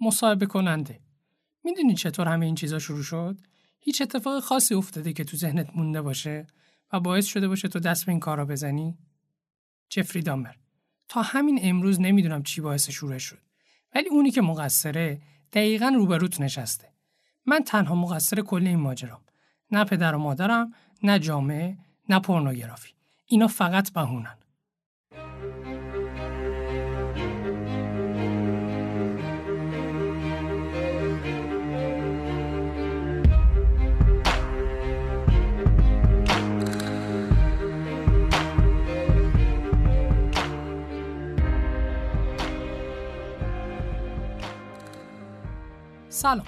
مصاحبه کننده. می‌دونی چطور همه این چیزا شروع شد؟ هیچ اتفاق خاصی افتاده که تو ذهنت مونده باشه و باعث شده باشه تو دست به این کارا بزنی؟ جفری دامر تا همین امروز نمی‌دونم چی باعث شروع شد. ولی اونی که مقصره دقیقا روبروت نشسته. من تنها مقصر کل این ماجرام. نه پدر و مادرم نه جامعه نه پورنوگرافی. اینا فقط بهونن. سلام.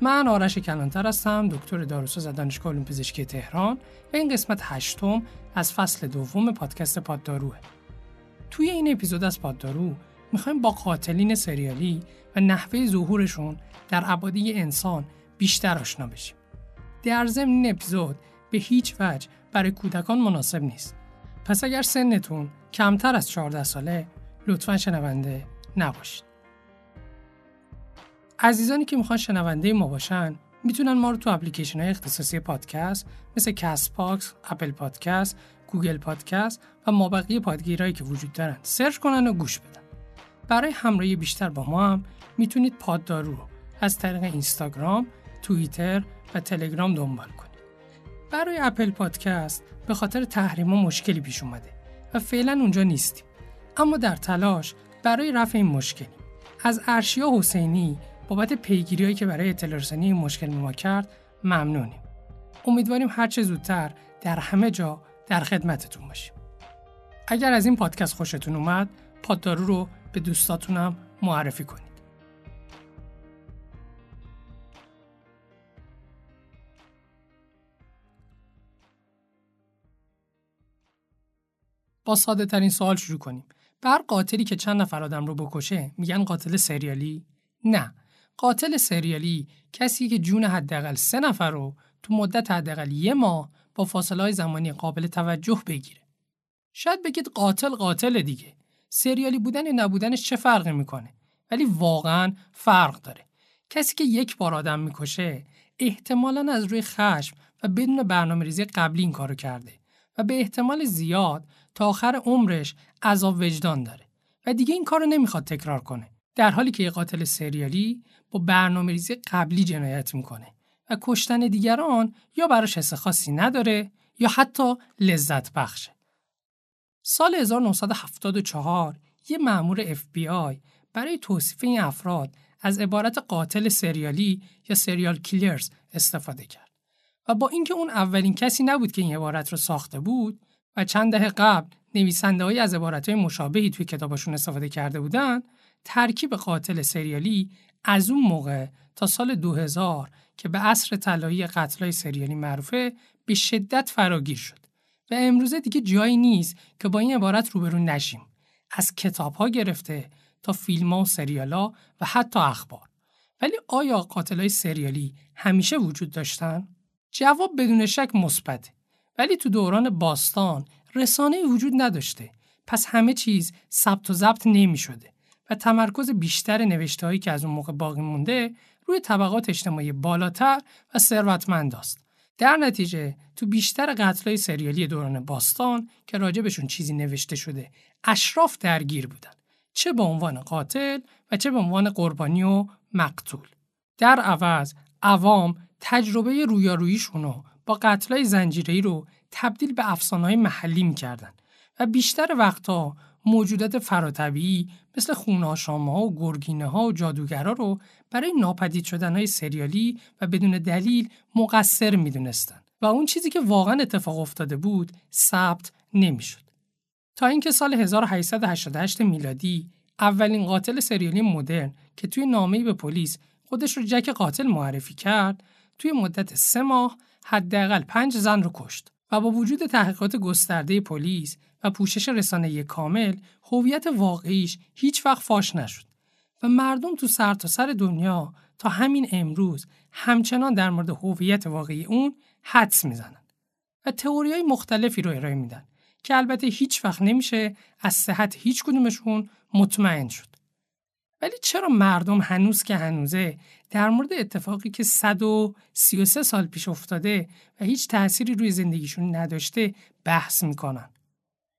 من آرش کلانتر هستم دکتر داروساز دانشگاه علوم پزشکی تهران و این قسمت هشتم از فصل دوم پادکست پادداروه. توی این اپیزود از پاددارو می‌خوایم با قاتلین سریالی و نحوه ظهورشون در ابادی انسان بیشتر آشنا بشیم. در ضمن این اپیزود به هیچ وجه برای کودکان مناسب نیست. پس اگر سنتون کمتر از 14 ساله لطفا شنونده نباشید. عزیزانی که می‌خوان شنونده ما باشن می‌تونن ما رو تو اپلیکیشن های اختصاصی پادکست مثل Castbox، Apple Podcast، Google Podcast و مابقی پادگیرهایی که وجود دارن search کنن و گوش بدن. برای همراهی بیشتر با ما هم می‌تونید پاددارو رو از طریق اینستاگرام، توییتر و تلگرام دنبال کنید. برای Apple Podcast به خاطر تحریم مشکلی پیش اومده و فعلا اونجا نیستیم. اما در تلاش برای رفع این مشکلی از ارشیا حسینی بابت پیگیری که برای اطلاع این مشکل ما کرد ممنونیم. امیدواریم هر چه زودتر در همه جا در خدمتتون باشیم. اگر از این پادکست خوشتون اومد، پاددارو رو به دوستاتونم معرفی کنید. با ساده ترین سوال شروع کنیم. بر قاتلی که چند نفر آدم رو بکشه میگن قاتل سریالی؟ نه. قاتل سریالی کسی که جون حداقل سه نفر رو تو مدت حداقل یه ماه با فاصله زمانی قابل توجه بگیره. شاید بگید قاتل قاتل دیگه. سریالی بودن یا نبودنش چه فرقی می‌کنه؟ ولی واقعا فرق داره. کسی که یک بار آدم می‌کشه احتمالا از روی خشم و بدون برنامه ریزی قبلی این کارو کرده و به احتمال زیاد تا آخر عمرش عذاب وجدان داره و دیگه این کارو نمی‌خواد تکرار کنه. در حالی که یه قاتل سریالی با برنامه ریزی قبلی جنایت می‌کنه و کشتن دیگران یا براش حس خاصی نداره یا حتی لذت بخشه. سال 1974 یه مأمور FBI برای توصیف این افراد از عبارت قاتل سریالی یا سریال کیلرز استفاده کرد و با اینکه اون اولین کسی نبود که این عبارت رو ساخته بود و چند دهه قبل نویسنده های از عبارت های مشابهی توی کتابشون استفاده کرده بودن ترکیب قاتل سریالی از اون موقع تا سال 2000 که به عصر طلایی قتلای سریالی معروفه به شدت فراگیر شد و امروزه دیگه جایی نیست که با این عبارت روبرو نشیم. از کتاب ها گرفته تا فیلم ها و سریال ها و حتی اخبار. ولی آیا قاتلای سریالی همیشه وجود داشتن؟ جواب بدون شک مثبت ولی تو دوران باستان رسانه وجود نداشته. پس همه چیز ثبت و ضبط نمی شده و تمرکز بیشتر نوشته هایی که از اون موقع باقی مونده روی طبقات اجتماعی بالاتر و ثروتمند است. در نتیجه تو بیشتر قتلای سریالی دوران باستان که راجبشون چیزی نوشته شده اشراف درگیر بودن چه به عنوان قاتل و چه به عنوان قربانی و مقتول در عوض عوام تجربه رویاروییشون با قتلای زنجیره‌ای رو تبدیل به افسانه‌های محلی می‌کردن و بیشتر وقتها موجودات فراتبیعی مثل خوناشامه ها و گرگینه ها و جادوگرا رو برای ناپدید شدن های سریالی و بدون دلیل مقصر می‌دونستن و اون چیزی که واقعا اتفاق افتاده بود ثبت نمی‌شد. تا اینکه سال 1888 میلادی اولین قاتل سریالی مدرن که توی نامه‌ای به پلیس خودش رو جک قاتل معرفی کرد توی مدت سه ماه حداقل پنج زن رو کشت و با وجود تحقیقات گسترده پلیس و پوشش رسانه کامل هویت واقعیش هیچ وقت فاش نشد و مردم تو سر تا سر دنیا تا همین امروز همچنان در مورد هویت واقعی اون حدس می‌زنن و تئوری های مختلفی رو ارائه میدن که البته هیچ وقت نمیشه از صحت هیچ کدومشون مطمئن شد. ولی چرا مردم هنوز که هنوزه در مورد اتفاقی که 133 سال پیش افتاده و هیچ تأثیری روی زندگیشون نداشته بحث می‌کنن؟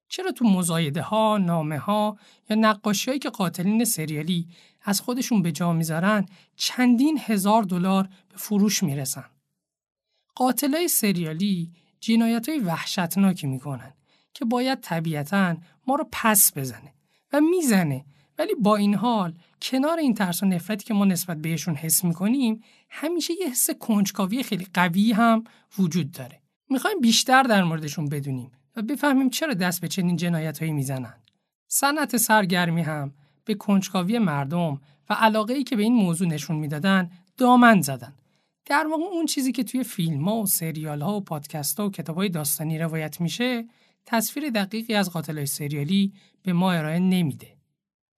چرا تو مزایده ها، نامه ها یا نقاشی هایی که قاتلین سریالی از خودشون به جا می‌ذارن چندین هزار دلار به فروش می‌رسن؟ قاتلای سریالی جنایت های وحشتناکی می‌کنن که باید طبیعتا ما رو پس بزنه و می‌زنه. ولی با این حال کنار این ترس و نفرتی که ما نسبت بهشون حس می‌کنیم همیشه یه حس کنجکاوی خیلی قوی هم وجود داره. می‌خوایم بیشتر در موردشون بدونیم. و بفهمیم چرا دست به چنین جنایت هایی می‌زنن صنعت سرگرمی هم به کنجکاوی مردم و علاقه ای که به این موضوع نشون می‌دادن دامن زدن در واقع اون چیزی که توی فیلم ها و سریال ها و پادکست ها و کتاب های داستانی روایت میشه تصویر دقیقی از قاتل سریالی به ما ارائه نمیده.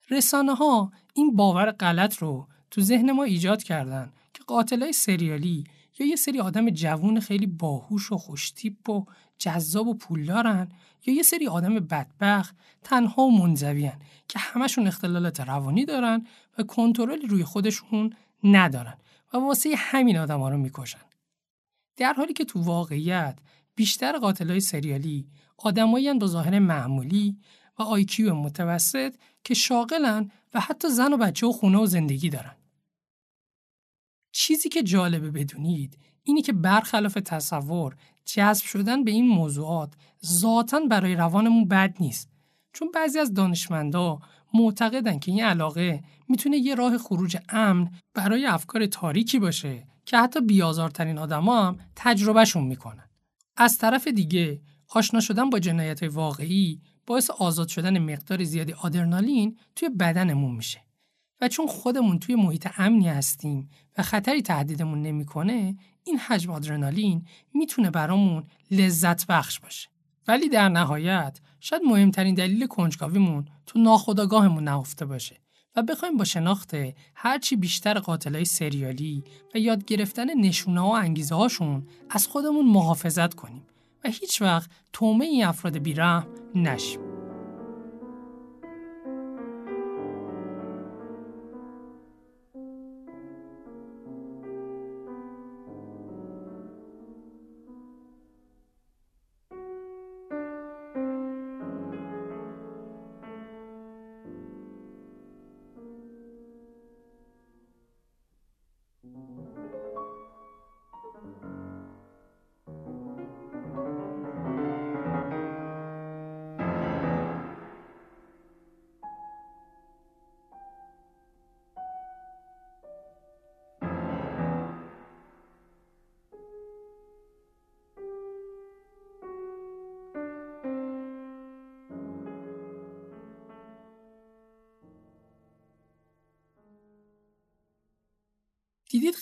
رسانه ها این باور غلط رو تو ذهن ما ایجاد کردن که قاتلای سریالی یا یه سری آدم جوون خیلی باهوش و خوشتیپ و جذاب و پولدارن یا یه سری آدم بدبخت تنها و منزویان که همشون اختلالات روانی دارن و کنترلی روی خودشون ندارن و واسه همین آدم ها رو می‌کشن. در حالی که تو واقعیت بیشتر قاتلای سریالی آدمایی با ظاهر معمولی و آیکیو متوسط که شاغلن و حتی زن و بچه و خونه و زندگی دارن. چیزی که جالبه بدونید اینی که برخلاف تصور جذب شدن به این موضوعات ذاتا برای روانمون بد نیست چون بعضی از دانشمندا معتقدن که این علاقه می‌تونه یه راه خروج امن برای افکار تاریکی باشه که حتی بیازارترین آدما هم تجربهشون می‌کنن. از طرف دیگه آشنا شدن با جنایت واقعی باعث آزاد شدن مقدار زیادی آدرنالین توی بدنمون میشه. و چون خودمون توی محیط امنی هستیم و خطری تهدیدمون نمی‌کنه این حجم آدرنالین می‌تونه برامون لذت بخش باشه ولی در نهایت شاید مهمترین دلیل کنجکاویمون تو ناخودآگاهمون نهفته باشه و بخوایم با شناخت هرچی بیشتر قاتلای سریالی و یاد گرفتن نشونه و انگیزه هاشون از خودمون محافظت کنیم و هیچ وقت تومه این افراد بیرحم نشیم.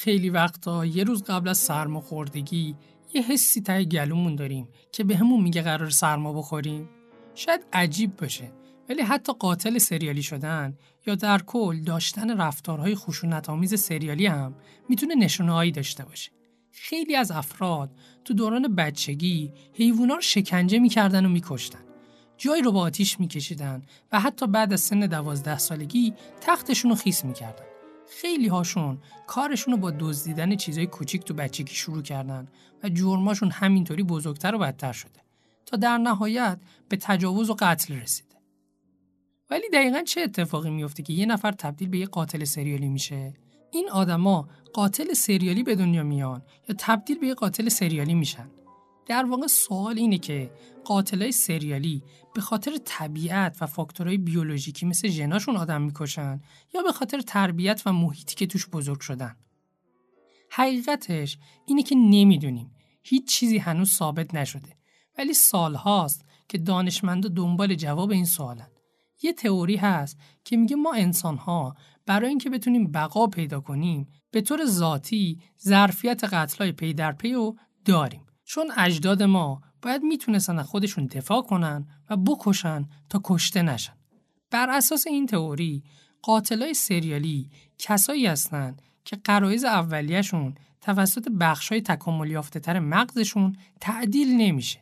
خیلی وقتا یه روز قبل از سرماخوردگی یه حسی تای گلومون داریم که به همون میگه قرار سرما بخوریم. شاید عجیب باشه ولی حتی قاتل سریالی شدن یا در کل داشتن رفتارهای خشونت سریالی هم می‌تونه نشونههایی داشته باشه. خیلی از افراد تو دوران بچگی حیوونا شکنجه می‌کردن و میکشتن. جایی رو با آتیش میکشیدن و حتی بعد از سن دوازده سالگی تختشون رو خیس می‌کردن. خیلی هاشون کارشون رو با دزدیدن چیزای کوچیک تو بچگی شروع کردن و جرماشون همینطوری بزرگتر و بدتر شده تا در نهایت به تجاوز و قتل رسیده. ولی دقیقا چه اتفاقی میفته که یه نفر تبدیل به یه قاتل سریالی میشه؟ این آدما قاتل سریالی به دنیا میان یا تبدیل به یه قاتل سریالی میشن؟ در واقع سوال اینه که قاتلای سریالی به خاطر طبیعت و فاکتورهای بیولوژیکی مثل ژناشون آدم می‌کشن یا به خاطر تربیت و محیطی که توش بزرگ شدن؟ حقیقتش اینه که نمی‌دونیم. هیچ چیزی هنوز ثابت نشده. ولی سالهاست که دانشمندا دنبال جواب این سوالن. یه تئوری هست که میگه ما انسانها برای اینکه بتونیم بقا پیدا کنیم به طور ذاتی ظرفیت قتلای پی در پی رو داریم. چون اجداد ما باید می‌تونستن از خودشون دفاع کنن و بکشن تا کشته نشن. بر اساس این تئوری قاتلای سریالی کسایی هستند که قرایز اولیهشون توسط بخشای تکامل یافته تر مغزشون تعدیل نمیشه.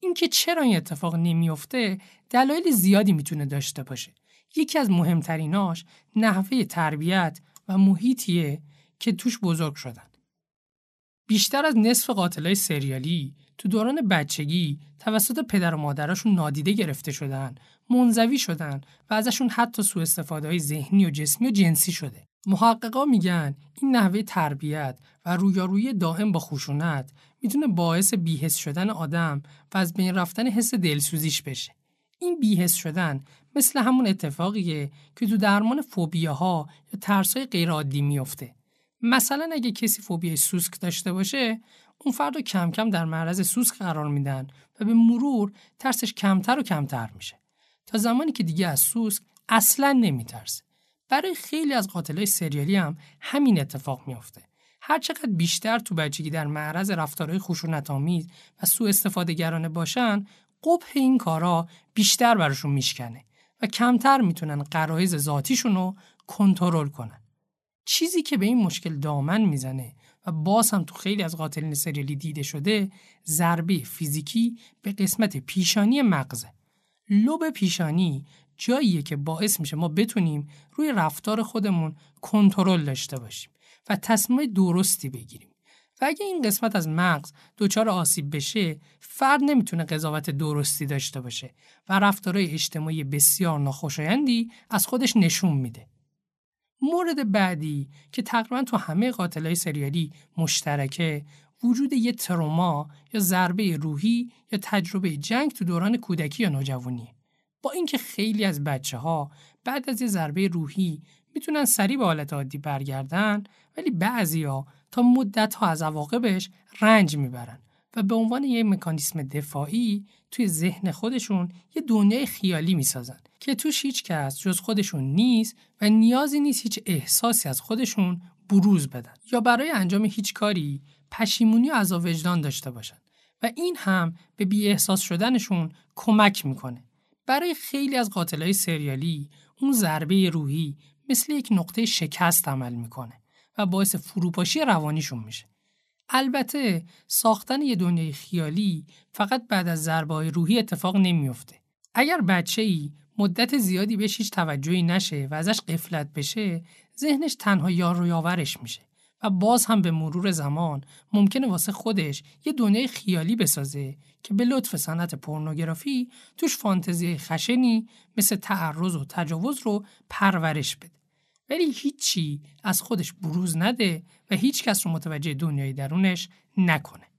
اینکه چرا این اتفاق نمیافته دلایل زیادی می‌تونه داشته باشه. یکی از مهمتریناش نحوه تربیت و محیطیه که توش بزرگ شدن. بیشتر از نصف قاتلای سریالی تو دوران بچگی توسط پدر و مادراشون نادیده گرفته شدن، منزوی شدن و ازشون حتی سوء استفاده ذهنی و جسمی و جنسی شده. محققا میگن این نحوه تربیت و رویارویی دائم با خشونت می‌تونه باعث بیهس شدن آدم و از بین رفتن حس دلسوزیش بشه. این بیهس شدن مثل همون اتفاقیه که تو درمان فوبیاها یا ترسای غیرعادی میفته. مثلا اگه کسی فوبیای سوسک داشته باشه اون فرد رو کم کم در معرض سوسک قرار میدن و به مرور ترسش کمتر و کمتر میشه. تا زمانی که دیگه از سوسک اصلا نمیترسه. برای خیلی از قاتلای سریالی هم همین اتفاق میافته. هر چقدر بیشتر تو بچگی در معرض رفتارهای خشونت آمیز و سوء استفاده گرانه باشن قبح این کارا بیشتر براشون میشکنه و کمتر می‌تونن قرایز ذاتیشون رو کنترل کنن. چیزی که به این مشکل دامن می‌زنه و باز هم تو خیلی از قاتلین سریالی دیده شده ضربه فیزیکی به قسمت پیشانی مغزه. لوب پیشانی جاییه که باعث میشه ما بتونیم روی رفتار خودمون کنترل داشته باشیم و تصمیم درستی بگیریم. و اگه این قسمت از مغز دچار آسیب بشه فرد نمی‌تونه قضاوت درستی داشته باشه و رفتارهای اجتماعی بسیار ناخوشایندی از خودش نشون میده. مورد بعدی که تقریبا تو همه قاتلای سریالی مشترکه وجود یه تروما یا ضربه روحی یا تجربه جنگ تو دوران کودکی یا نوجوانی. با اینکه خیلی از بچه ها بعد از یه ضربه روحی می‌تونن سریع به حالت عادی برگردن ولی بعضیا تا مدت ها از عواقبش رنج می‌برن. و به عنوان یه مکانیسم دفاعی توی ذهن خودشون یه دنیای خیالی می‌سازن که توش هیچ کس جز خودشون نیست و نیازی نیست هیچ احساسی از خودشون بروز بدن یا برای انجام هیچ کاری پشیمونی و عذاب وجدان داشته باشن. و این هم به بی احساس شدنشون کمک می‌کنه. برای خیلی از قاتلای سریالی اون ضربه روحی مثل یک نقطه شکست عمل می‌کنه و باعث فروپاشی روانیشون میشه. البته ساختن یه دنیای خیالی فقط بعد از ضربه روحی اتفاق نمیافته. اگر بچه ای مدت زیادی بهش هیچ توجهی نشه و ازش قفلت بشه ذهنش تنها یار و یاورش میشه و باز هم به مرور زمان ممکنه واسه خودش یه دنیای خیالی بسازه که به لطف صنعت پورنوگرافی توش فانتزی خشنی مثل تعرض و تجاوز رو پرورش بده. ولی هیچی از خودش بروز نده و هیچ کس رو متوجه دنیای درونش نکنه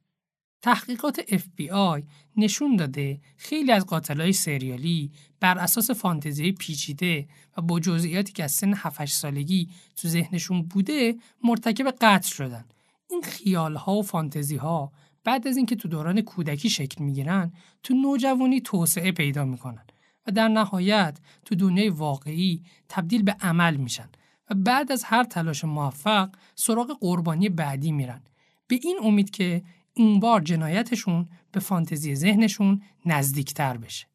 تحقیقات FBI نشون داده خیلی از قاتلای سریالی بر اساس فانتزی پیچیده و با جزئیاتی که از سن 7 سالگی تو ذهنشون بوده مرتکب قتل شدن. این خیال ها و فانتزی ها بعد از اینکه تو دوران کودکی شکل می‌گیرن تو نوجوانی توسعه پیدا می‌کنن و در نهایت تو دنیای واقعی تبدیل به عمل میشن بعد از هر تلاش موفق سراغ قربانی بعدی میرن به این امید که اون بار جنایتشون به فانتزی ذهنشون نزدیکتر بشه.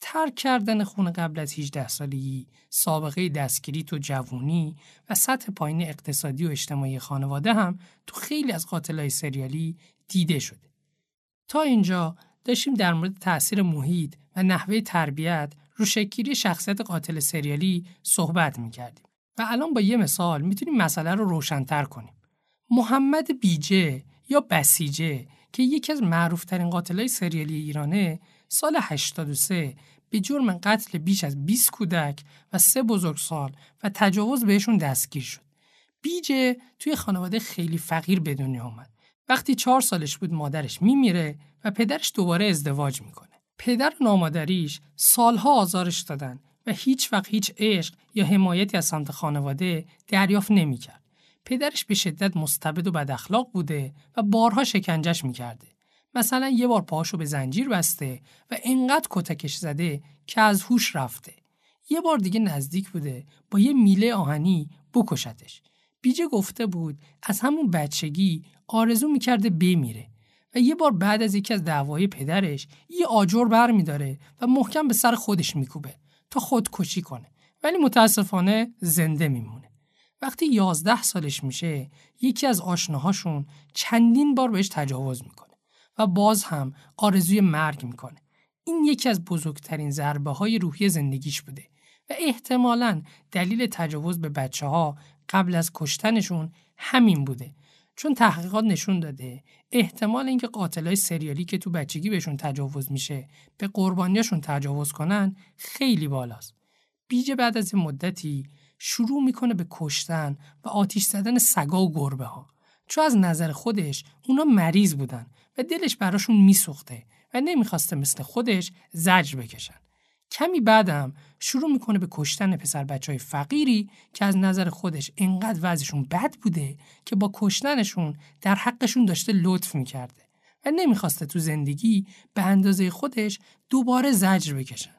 ترک کردن خون قبل از 18 سالگی، سابقه دستگیری تو جوونی و سطح پایین اقتصادی و اجتماعی خانواده هم تو خیلی از قاتلای سریالی دیده شده. تا اینجا داشتیم در مورد تاثیر محیط و نحوه تربیت رو شکلی شخصیت قاتل سریالی صحبت می‌کردیم و الان با یه مثال می‌تونیم مسئله رو روشنتر کنیم. محمد بیجه یا بسیجه که یکی از معروفترین قاتلای سریالی ایرانه سال 83 به جرم قتل بیش از 20 کودک و سه بزرگسال و تجاوز بهشون دستگیر شد. بیجه توی خانواده خیلی فقیر به دنیا آمد. وقتی چهار سالش بود مادرش میمیره و پدرش دوباره ازدواج می‌کنه. پدر و نامادریش سالها آزارش دادن و هیچ وقت هیچ عشق یا حمایتی از سمت خانواده دریافت نمی‌کرد. پدرش به شدت مستبد و بد اخلاق بوده و بارها شکنجش می‌کرده. مثلا یه بار پاهاشو به زنجیر بسته و انقدر کتکش زده که از هوش رفته. یه بار دیگه نزدیک بوده با یه میله آهنی بکشتش. بیجه گفته بود از همون بچگی آرزو می‌کرده بمیره و یه بار بعد از یکی از دعوای پدرش یه آجر بر میداره و محکم به سر خودش میکوبه تا خودکشی کنه ولی متاسفانه زنده میمونه. وقتی یازده سالش میشه یکی از آشناهاشون چندین بار بهش تجاوز می‌کنه و باز هم آرزوی مرگ می‌کنه این یکی از بزرگترین ضربه های روحی زندگیش بوده و احتمالا دلیل تجاوز به بچه ها قبل از کشتنشون همین بوده چون تحقیقات نشون داده احتمال اینکه قاتلای سریالی که تو بچگی بهشون تجاوز میشه به قربانیاشون تجاوز کنن خیلی بالاست. بیجه بعد از این مدتی شروع می‌کنه به کشتن و آتیش زدن سگا و گربه ها. چون از نظر خودش اونا مریض بودن و دلش براشون میسوخته و نمی‌خواسته مثل خودش زجر بکشن. کمی بعدم شروع می‌کنه به کشتن پسر بچه های فقیری که از نظر خودش انقدر وضعشون بد بوده که با کشتنشون در حقشون داشته لطف می‌کرده و نمی‌خواسته تو زندگی به اندازه خودش دوباره زجر بکشن.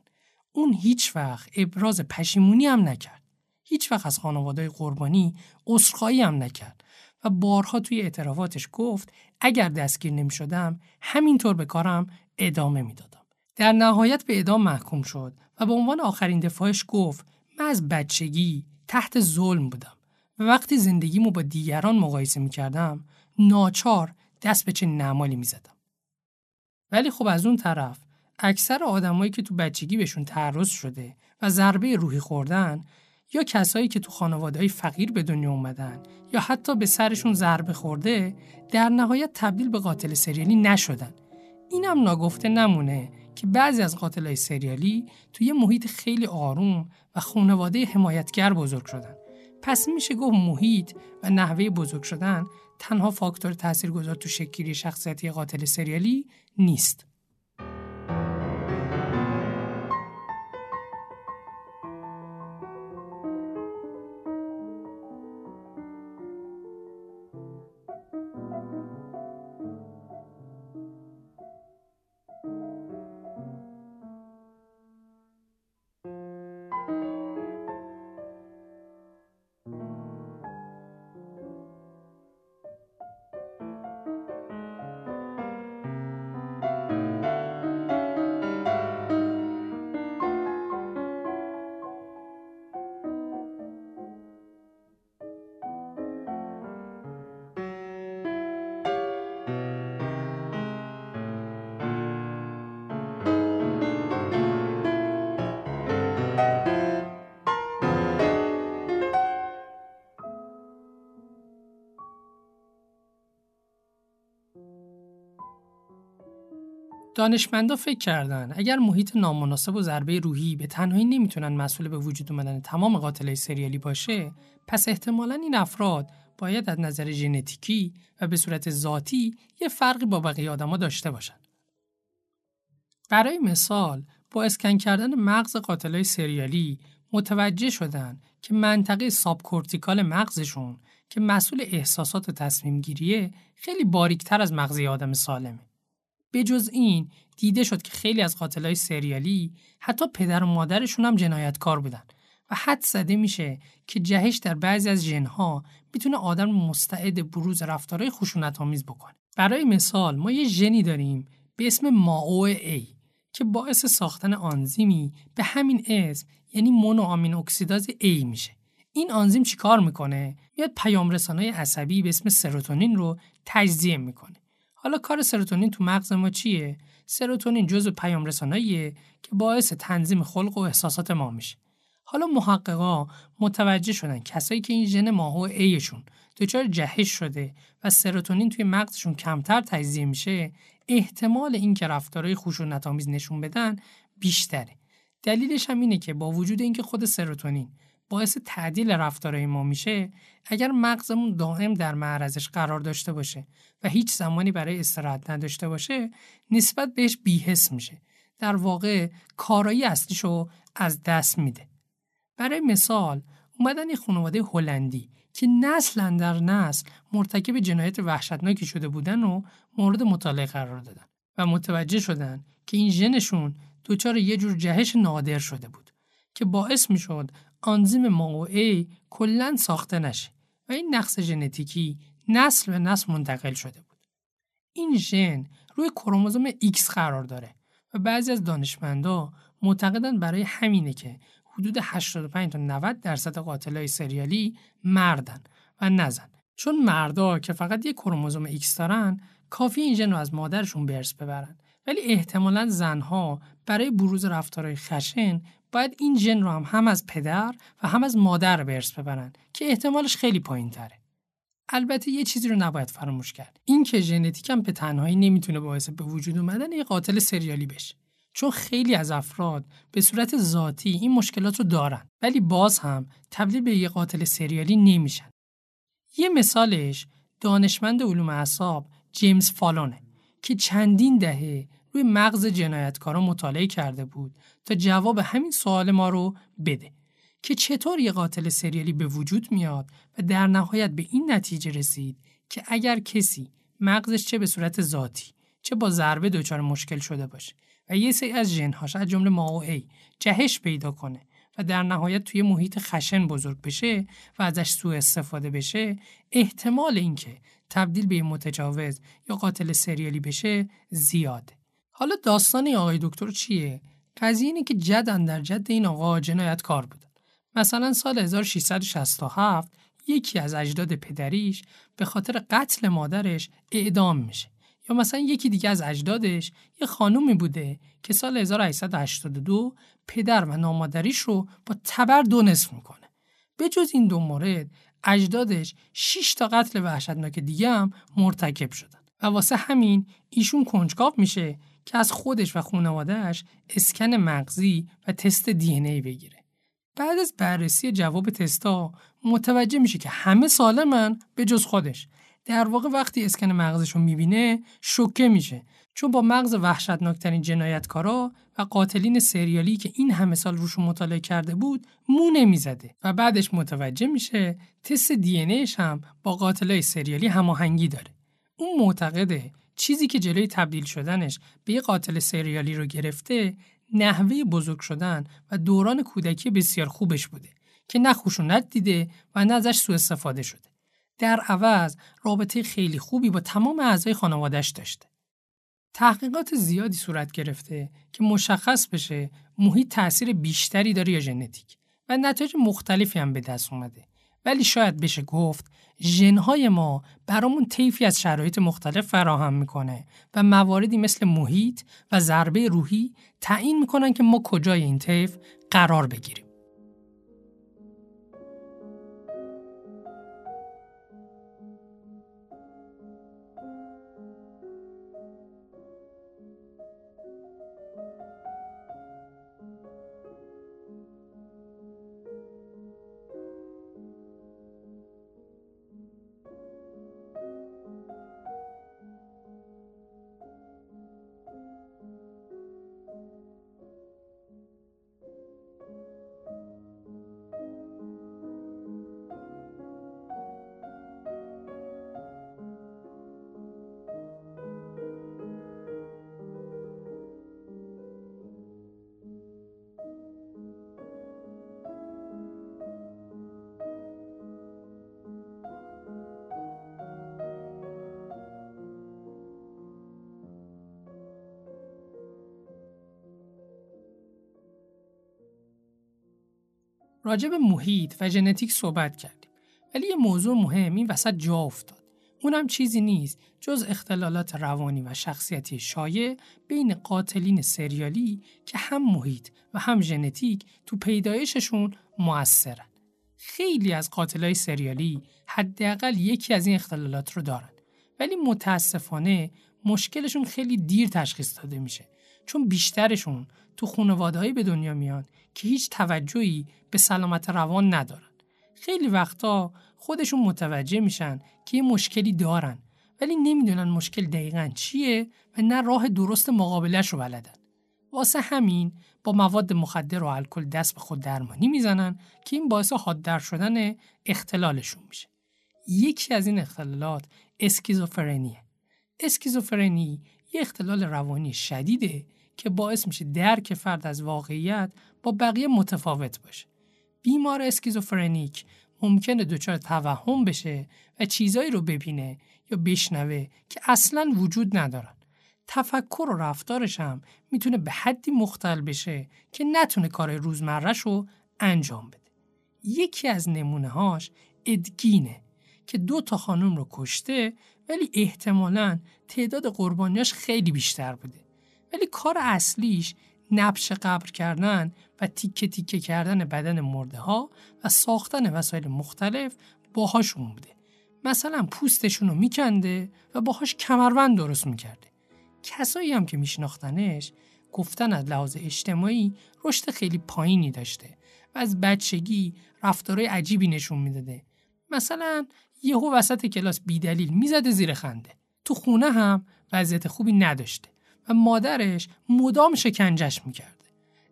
اون هیچ وقت ابراز پشیمونی هم نکرد. هیچ وقت از خانواده قربانی عذرخواهی هم نکرد و بارها توی اعترافاتش گفت اگر دستگیر نمی شدم همینطور به کارم ادامه می‌دادم. در نهایت به اعدام محکوم شد و به عنوان آخرین دفاعش گفت من از بچگی تحت ظلم بودم و وقتی زندگیمو با دیگران مقایسه می کردم ناچار دست به چه نمالی می زدم. ولی خب از اون طرف اکثر آدمایی که تو بچگی بهشون تعرض شده و ضربه روحی خوردن یا کسایی که تو خانواده فقیر به دنیا اومدن یا حتی به سرشون ضربه خورده در نهایت تبدیل به قاتل سریالی نشدن. اینم ناگفته نمونه که بعضی از قاتلای سریالی توی یه محیط خیلی آروم و خانواده حمایتگر بزرگ شدن. پس میشه گفت محیط و نحوه بزرگ شدن تنها فاکتور تاثیرگذار تو شکلی شخصیتی قاتل سریالی نیست. دانشمندا فکر کردن اگر محیط نامناسب و ضربه روحی به تنهایی نمی‌تونن مسئول به وجود اومدن تمام قاتلای سریالی باشه پس احتمالا این افراد باید از نظر ژنتیکی و به صورت ذاتی یه فرقی با بقیه آدما داشته باشن برای مثال با اسکن کردن مغز قاتلای سریالی متوجه شدن که منطقه subcortical مغزشون که مسئول احساسات و تصمیم گیریه خیلی باریکتر از مغز آدم سالمه. به جز این دیده شد که خیلی از قاتلای سریالی حتی پدر و مادرشون هم جنایتکار بودن و حد زده میشه که جهش در بعضی از ژنها می‌تونه آدم مستعد بروز رفتارهای خشونت آمیز بکنه. برای مثال ما یه ژنی داریم به اسم ماو ای که باعث ساختن آنزیمی به همین اسم یعنی مونو آمین اکسیداز A میشه. این آنزیم چیکار می‌کنه؟ میاد پیام رسانای عصبی به اسم سروتونین رو تجزیه می‌کنه. حالا کار سروتونین تو مغز ما چیه؟ سروتونین جزء پیام رساناییه که باعث تنظیم خلق و احساسات ما میشه. حالا محققا متوجه شدن کسایی که این ژن ماهو ایشون دچار جهش شده و سروتونین توی مغزشون کمتر تجزیه میشه احتمال اینکه رفتارهای خشونت آمیز نشون بدن بیشتره دلیلش هم اینه که با وجود اینکه خود سروتونین باعث تعدیل رفتارهای ما میشه اگر مغزمون دائم در معرضش قرار داشته باشه و هیچ زمانی برای استراحت نداشته باشه نسبت بهش بیهس میشه. در واقع کارایی اصلیشو از دست میده. برای مثال اومدن یه خانواده هلندی که نسل در نسل مرتکب جنایت وحشتناکی شده بودن و مورد مطالعه قرار دادن و متوجه شدن که این ژنشون دچار یه جور جهش نادر شده بود که باعث می‌شد آنزیم ماو کلا ساخته نشه و این نقص ژنتیکی نسل به نسل منتقل شده بود. این ژن روی کروموزوم X قرار داره و بعضی از دانشمندا معتقدن برای همینه که حدود 85 تا 90 درصد قاتلای سریالی مردن و نزن چون مردا که فقط یک کروموزوم X دارن کافی این ژن رو از مادرشون برس ببرن ولی احتمالا زنها برای بروز رفتارهای خشن باید این ژن رو هم هم از پدر و هم از مادر به ارث ببرن که احتمالش خیلی پایین تره. البته یه چیزی رو نباید فراموش کرد. این که ژنتیک هم به تنهایی نمی‌تونه باعث به وجود اومدن یه قاتل سریالی بشه. چون خیلی از افراد به صورت ذاتی این مشکلات رو دارن ولی باز هم تبدیل به یه قاتل سریالی نمیشن. یه مثالش دانشمند علوم اعصاب جیمز فالونه که چندین دهه روی مغز جنایتکارا مطالعه کرده بود تا جواب همین سوال ما رو بده که چطور یه قاتل سریالی به وجود میاد و در نهایت به این نتیجه رسید که اگر کسی مغزش چه به صورت ذاتی چه با ضربه دچار مشکل شده باشه و یه سری از ژنهاش از جمله ما ای جهش پیدا کنه و در نهایت توی محیط خشن بزرگ بشه و ازش سوء استفاده بشه احتمال اینکه تبدیل به متجاوز یا قاتل سریالی بشه زیاده. حالا داستان آقای دکتر چیه؟ قضیه اینه که جدن در جد این آقا جنایتکار بودن مثلا سال 1667 یکی از اجداد پدریش به خاطر قتل مادرش اعدام میشه. یا مثلا یکی دیگه از اجدادش یه خانومی بوده که سال 1882 پدر و نامادریش رو با تبر دو نصف می‌کنه. به جز این دو مورد اجدادش 6 تا قتل وحشتناک دیگه هم مرتکب شدن. و واسه همین ایشون کنجکاو میشه که از خودش و خانوادهش اسکن مغزی و تست دی ای بگیره. بعد از بررسی جواب تستا متوجه میشه که همه سالمن به جز خودش. در واقع وقتی اسکن مغزش رو می‌بینه شوکه میشه. چون با مغز وحشتناکترین جنایتکارا و قاتلین سریالی که این همه سال روش مطالعه کرده بود مو نمی‌زده. و بعدش متوجه میشه تست دی هم با قاتلای سریالی هماهنگی داره. اون معتقده چیزی که جلوی تبدیل شدنش به یه قاتل سریالی رو گرفته نحوه بزرگ شدن و دوران کودکی بسیار خوبش بوده که نه خشونت دیده و نه ازش سوء استفاده شده. در عوض رابطه خیلی خوبی با تمام اعضای خانوادهش داشته. تحقیقات زیادی صورت گرفته که مشخص بشه محیط تاثیر بیشتری داره یا ژنتیک و نتایج مختلفی هم به دست اومده ولی شاید بشه گفت ژنهای ما برامون طیفی از شرایط مختلف فراهم می‌کنه و مواردی مثل محیط و ضربه روحی تعیین می‌کنن که ما کجای این طیف قرار بگیریم. راجع به محیط و ژنتیک صحبت کردیم. ولی یه موضوع مهم این وسط جا افتاد. اونم چیزی نیست جز اختلالات روانی و شخصیتی شایع بین قاتلین سریالی که هم محیط و هم ژنتیک تو پیدایششون موثرن. خیلی از قاتلای سریالی حداقل یکی از این اختلالات رو دارن. ولی متاسفانه مشکلشون خیلی دیر تشخیص داده میشه. چون بیشترشون تو خانوادهایی به دنیا میان که هیچ توجهی به سلامت روان ندارن. خیلی وقتا خودشون متوجه میشن که یه مشکلی دارن ولی نمی‌دونن مشکل دقیقا چیه و نه راه درست مقابلش رو بلدن. واسه همین با مواد مخدر و الکل دست به خود درمانی می‌زنن که این باعث حادتر شدن اختلالشون میشه. یکی از این اختلالات اسکیزوفرنیه. اسکیزوفرنی یه اختلال روانی شدیده که باعث میشه درک فرد از واقعیت با بقیه متفاوت باشه. بیمار اسکیزوفرنیک ممکنه دچار توهم بشه و چیزایی رو ببینه یا بشنوه که اصلا وجود ندارن. تفکر و رفتارش هم می‌تونه به حدی مختل بشه که نتونه کار روزمرش رو انجام بده. یکی از نمونه هاش ادگینه که دو تا خانم رو کشته ولی احتمالا تعداد قربانیاش خیلی بیشتر بوده. ولی کار اصلیش نبش قبر کردن و تیکه تیکه کردن بدن مرده ها و ساختن وسایل مختلف باهاشون بوده. مثلا پوستشون رو میکنده و باهاش کمربند درست می‌کرده. کسایی هم که میشناختنش گفتن از لحاظ اجتماعی رشد خیلی پایینی داشته و از بچگی رفتارهای عجیبی نشون می‌داده. مثلا یهو وسط کلاس بیدلیل می‌زده زیر خنده. تو خونه هم وضعیت خوبی نداشته. مادرش مدام شکنجش می‌کرده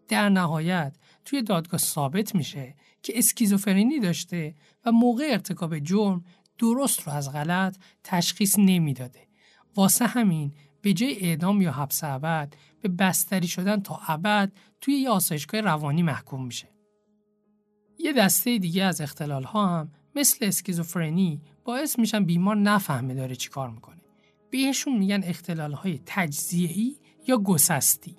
در نهایت توی دادگاه ثابت میشه که اسکیزوفرنی داشته و موقع ارتکاب جرم درست رو از غلط تشخیص نمی‌داده واسه همین به جای اعدام یا حبس ابد به بستری شدن تا ابد توی یه آسایشگاه روانی محکوم میشه. یه دسته دیگه از اختلال ها هم مثل اسکیزوفرنی باعث میشن بیمار نفهمه داره چی کار می‌کنه. بهشون میگن اختلال های یا گسستی.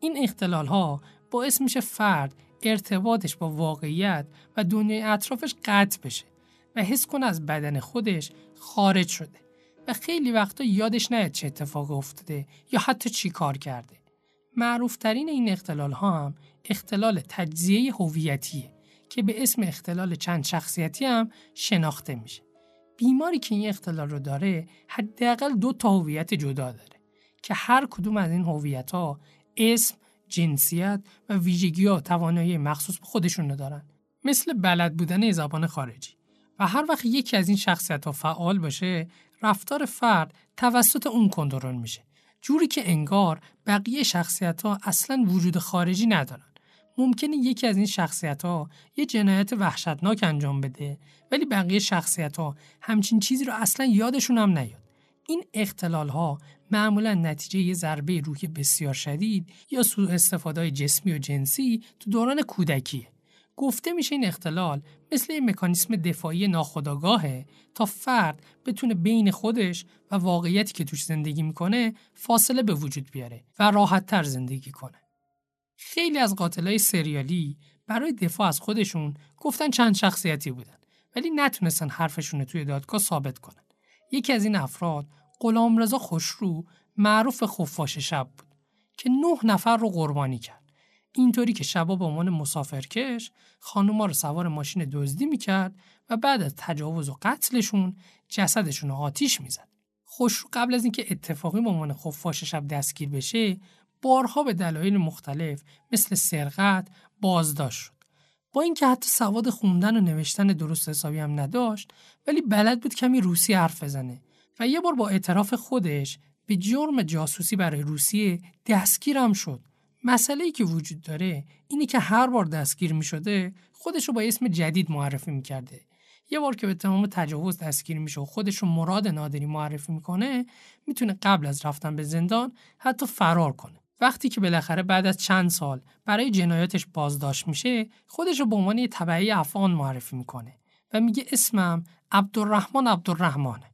این اختلال ها باعث میشه فرد ارتباطش با واقعیت و دنیای اطرافش قطع بشه و حس کنه از بدن خودش خارج شده و خیلی وقتا یادش نیاد چه اتفاق افتاده یا حتی چی کار کرده. معروفترین این اختلال ها هم اختلال تجزیه هویتیه که به اسم اختلال چند شخصیتی هم شناخته میشه. بیماری که این اختلال رو داره حداقل دو تا هویت جدا داره که هر کدوم از این هویت ها اسم، جنسیت و ویژگی ها توانایی مخصوص به خودشون رو دارن. مثل بلد بودن زبان خارجی. و هر وقت یکی از این شخصیت ها فعال باشه رفتار فرد توسط اون کنترل میشه جوری که انگار بقیه شخصیت ها اصلا وجود خارجی ندارن ممکنه یکی از این شخصیت ها یه جنایت وحشتناک انجام بده ولی بقیه شخصیت ها همچین چیزی رو اصلا یادشون هم نیاد این اختلال ها معمولا نتیجه یه ضربه روحی بسیار شدید یا سوء استفاده جسمی و جنسی تو دوران کودکیه گفته میشه این اختلال مثل این مکانیسم دفاعی ناخودآگاهه تا فرد بتونه بین خودش و واقعیتی که توش زندگی می‌کنه فاصله به وجود بیاره و راحت تر زندگی کنه. خیلی از قاتلای سریالی برای دفاع از خودشون گفتن چند شخصیتی بودن ولی نتونستن حرفشون توی دادگاه ثابت کنن. یکی از این افراد غلامرضا خوشرو معروف خفاش شب بود که نه نفر رو قربانی کرد. اینطوری که شبا به عنوان مسافرکش خانوما رو سوار ماشین دزدی می‌کرد و بعد از تجاوز و قتلشون جسدشون رو آتیش می‌زد. خوشرو قبل از اینکه اتفاقی به عنوان خفاش شب دستگیر بشه بارها به دلایل مختلف مثل سرقت بازداشت شد. با اینکه حتی سواد خوندن و نوشتن درست حسابی هم نداشت ولی بلد بود کمی روسی حرف بزنه و یه بار با اعتراف خودش به جرم جاسوسی برای روسیه دستگیرم شد مسئله که وجود داره اینی که هر بار دستگیر می شده خودش رو با اسم جدید معرفی می کرده. یه بار که به تمام تجاوز دستگیر میشه و خودش رو مراد نادری معرفی می‌کنه می‌تونه قبل از رفتن به زندان حتی فرار کنه وقتی که بالاخره بعد از چند سال برای جنایاتش بازداشت میشه خودش رو به عنوان یه طبعی افغان معرفی می‌کنه و میگه اسمم عبدالرحمن عبدالرحمنه.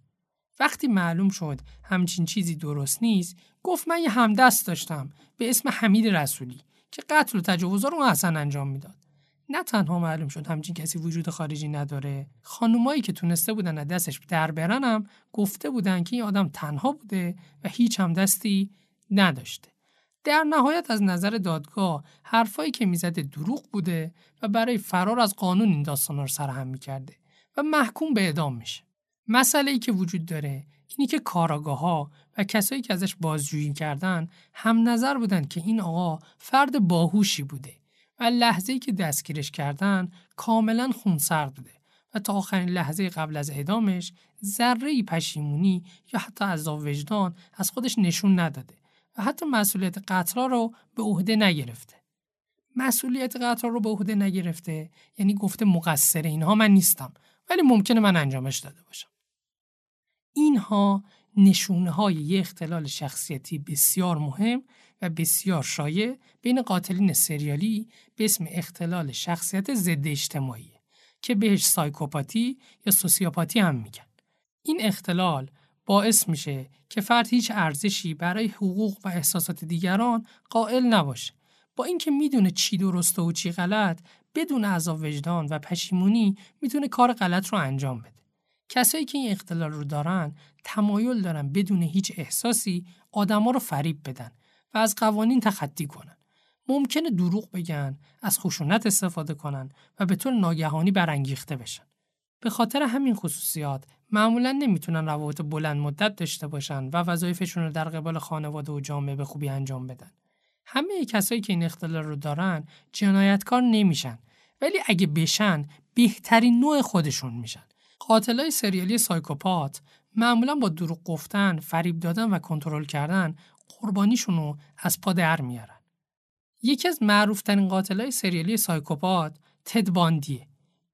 وقتی معلوم شد همچین چیزی درست نیست گفت من یه همدست داشتم به اسم حمید رسولی که قتل و تجاوزا رو اصلا انجام می‌داد. نه تنها معلوم شد همچین کسی وجود خارجی نداره خانومایی که تونسته بودن از دستش در برنم گفته بودن که این آدم تنها بوده و هیچ هم دستی نداشته. در نهایت از نظر دادگاه حرفایی که می‌زده دروغ بوده و برای فرار از قانون این داستان رو سرهم می‌کرده و محکوم به اعدام میشه. مسئله ای که وجود داره اینی که کاراگاه ها و کسایی که ازش بازجویی کردن هم نظر بودن که این آقا فرد باهوشی بوده و لحظه ای که دستگیرش کردن کاملا خونسرد بوده و تا آخرین لحظه قبل از اعدامش ذره پشیمونی یا حتی عذاب وجدان از خودش نشون نداده. و حتی مسئولیت قطرا رو به عهده نگرفته. مسئولیت قطرا رو به عهده نگرفته یعنی گفته مقصر اینها من نیستم ولی ممکنه من انجامش داده باشم. اینها نشونه های یک اختلال شخصیتی بسیار مهم و بسیار شایع بین قاتلین سریالی به اسم اختلال شخصیت ضد اجتماعی که بهش سایکوپاتی یا سوسیوپاتی هم میگن. این اختلال باعث میشه که فرد هیچ ارزشی برای حقوق و احساسات دیگران قائل نباشه. با اینکه می‌دونه چی درسته و چی غلط بدون عذاب وجدان و پشیمونی می‌تونه کار غلط رو انجام بده. کسایی که این اختلال رو دارن تمایل دارن بدون هیچ احساسی آدما رو فریب بدن و از قوانین تخطی کنن. ممکنه دروغ بگن، از خشونت استفاده کنن و به طور ناگهانی برانگیخته بشن. به خاطر همین خصوصیات معمولا نمی‌تونن روابط بلند مدت داشته باشن و وظایفشون رو در قبال خانواده و جامعه به خوبی انجام بدن. همه کسایی که این اختلال رو دارن جنایتکار نمیشن ولی اگه بشن بهترین نوع خودشون میشن. قاتلای سریالی سایکوپات معمولا با دروغ گفتن، فریب دادن و کنترل کردن قربانیشون رو از پا در میارن. یکی از معروفترین قاتلای سریالی سایکوپات تد باندیه.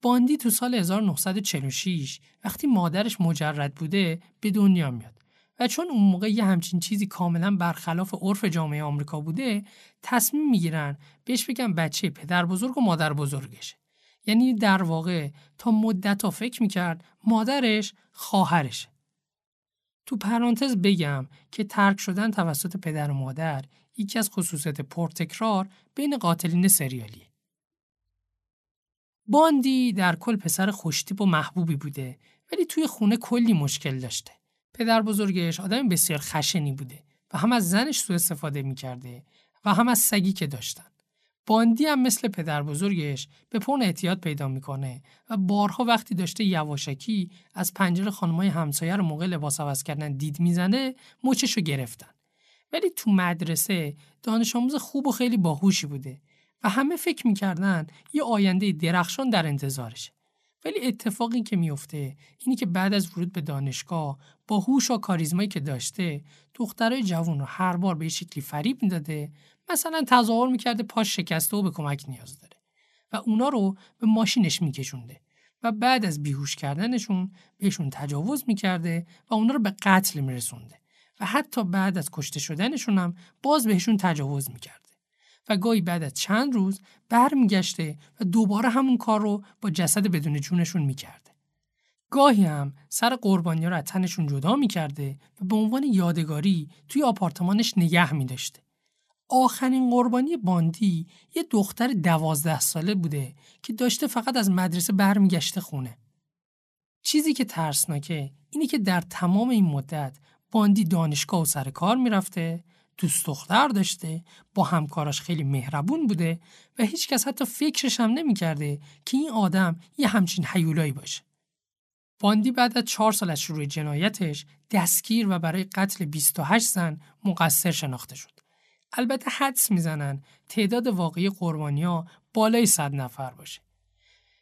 باندی تو سال 1946 وقتی مادرش مجرد بوده به دنیا میاد. و چون اون موقع یه همچین چیزی کاملا برخلاف عرف جامعه آمریکا بوده تصمیم می‌گیرن بهش بگن بچه پدر بزرگ و مادر بزرگشه یعنی در واقع تا مدت ها فکر می‌کرد مادرش خواهرشه تو پرانتز بگم که ترک شدن توسط پدر و مادر یکی از خصوصیت پرتکرار بین قاتلین سریالیه. باندی در کل پسر خوشتیپ و محبوبی بوده ولی توی خونه کلی مشکل داشته. پدر بزرگش آدم بسیار خشنی بوده و هم از زنش سوء استفاده می‌کرده و هم از سگی که داشتن. باندی هم مثل پدر بزرگش به پون احتیاط پیدا می‌کنه و بارها وقتی داشته یواشکی از پنجره خانمای همسایه رو موقع لباس عوض کردن دید می‌زنه مچشو گرفتن. ولی تو مدرسه دانش آموز خوب و خیلی باهوشی بوده و همه فکر می‌کردن یه آینده درخشان در انتظارشه. ولی اتفاقی که میفته اینی که بعد از ورود به دانشگاه با هوش و کاریزمایی که داشته دخترای جوون رو هر بار به شکلی فریب می‌داده مثلا تظاهر می‌کرده پاش شکسته و به کمک نیاز داره و اونا رو به ماشینش میکشونده و بعد از بیهوش کردنشون بهشون تجاوز می‌کرده و اونا رو به قتل میرسونده و حتی بعد از کشته شدنشون هم باز بهشون تجاوز می‌کرده و گاهی بعد از چند روز برمیگشته و دوباره همون کار رو با جسد بدون جونشون می‌کرده. گاهی هم سر قربانی رو از تنشون جدا می‌کرده و به عنوان یادگاری توی آپارتمانش نگه میداشته. آخرین قربانی باندی یه دختر دوازده ساله بوده که داشته فقط از مدرسه برمیگشته خونه. چیزی که ترسناکه اینی که در تمام این مدت باندی دانشگاه و سر کار می‌رفته دوست دختر داشته با همکاراش خیلی مهربون بوده و هیچکس حتی فکرش هم نمی‌کرده که این آدم یه همچین حیولایی باشه. باندی بعد از چهار سال از شروع جنایتش دستگیر و برای قتل 28 زن مقصر شناخته شد. البته حدس می‌زنن تعداد واقعی قربانیا بالای 100 نفر باشه.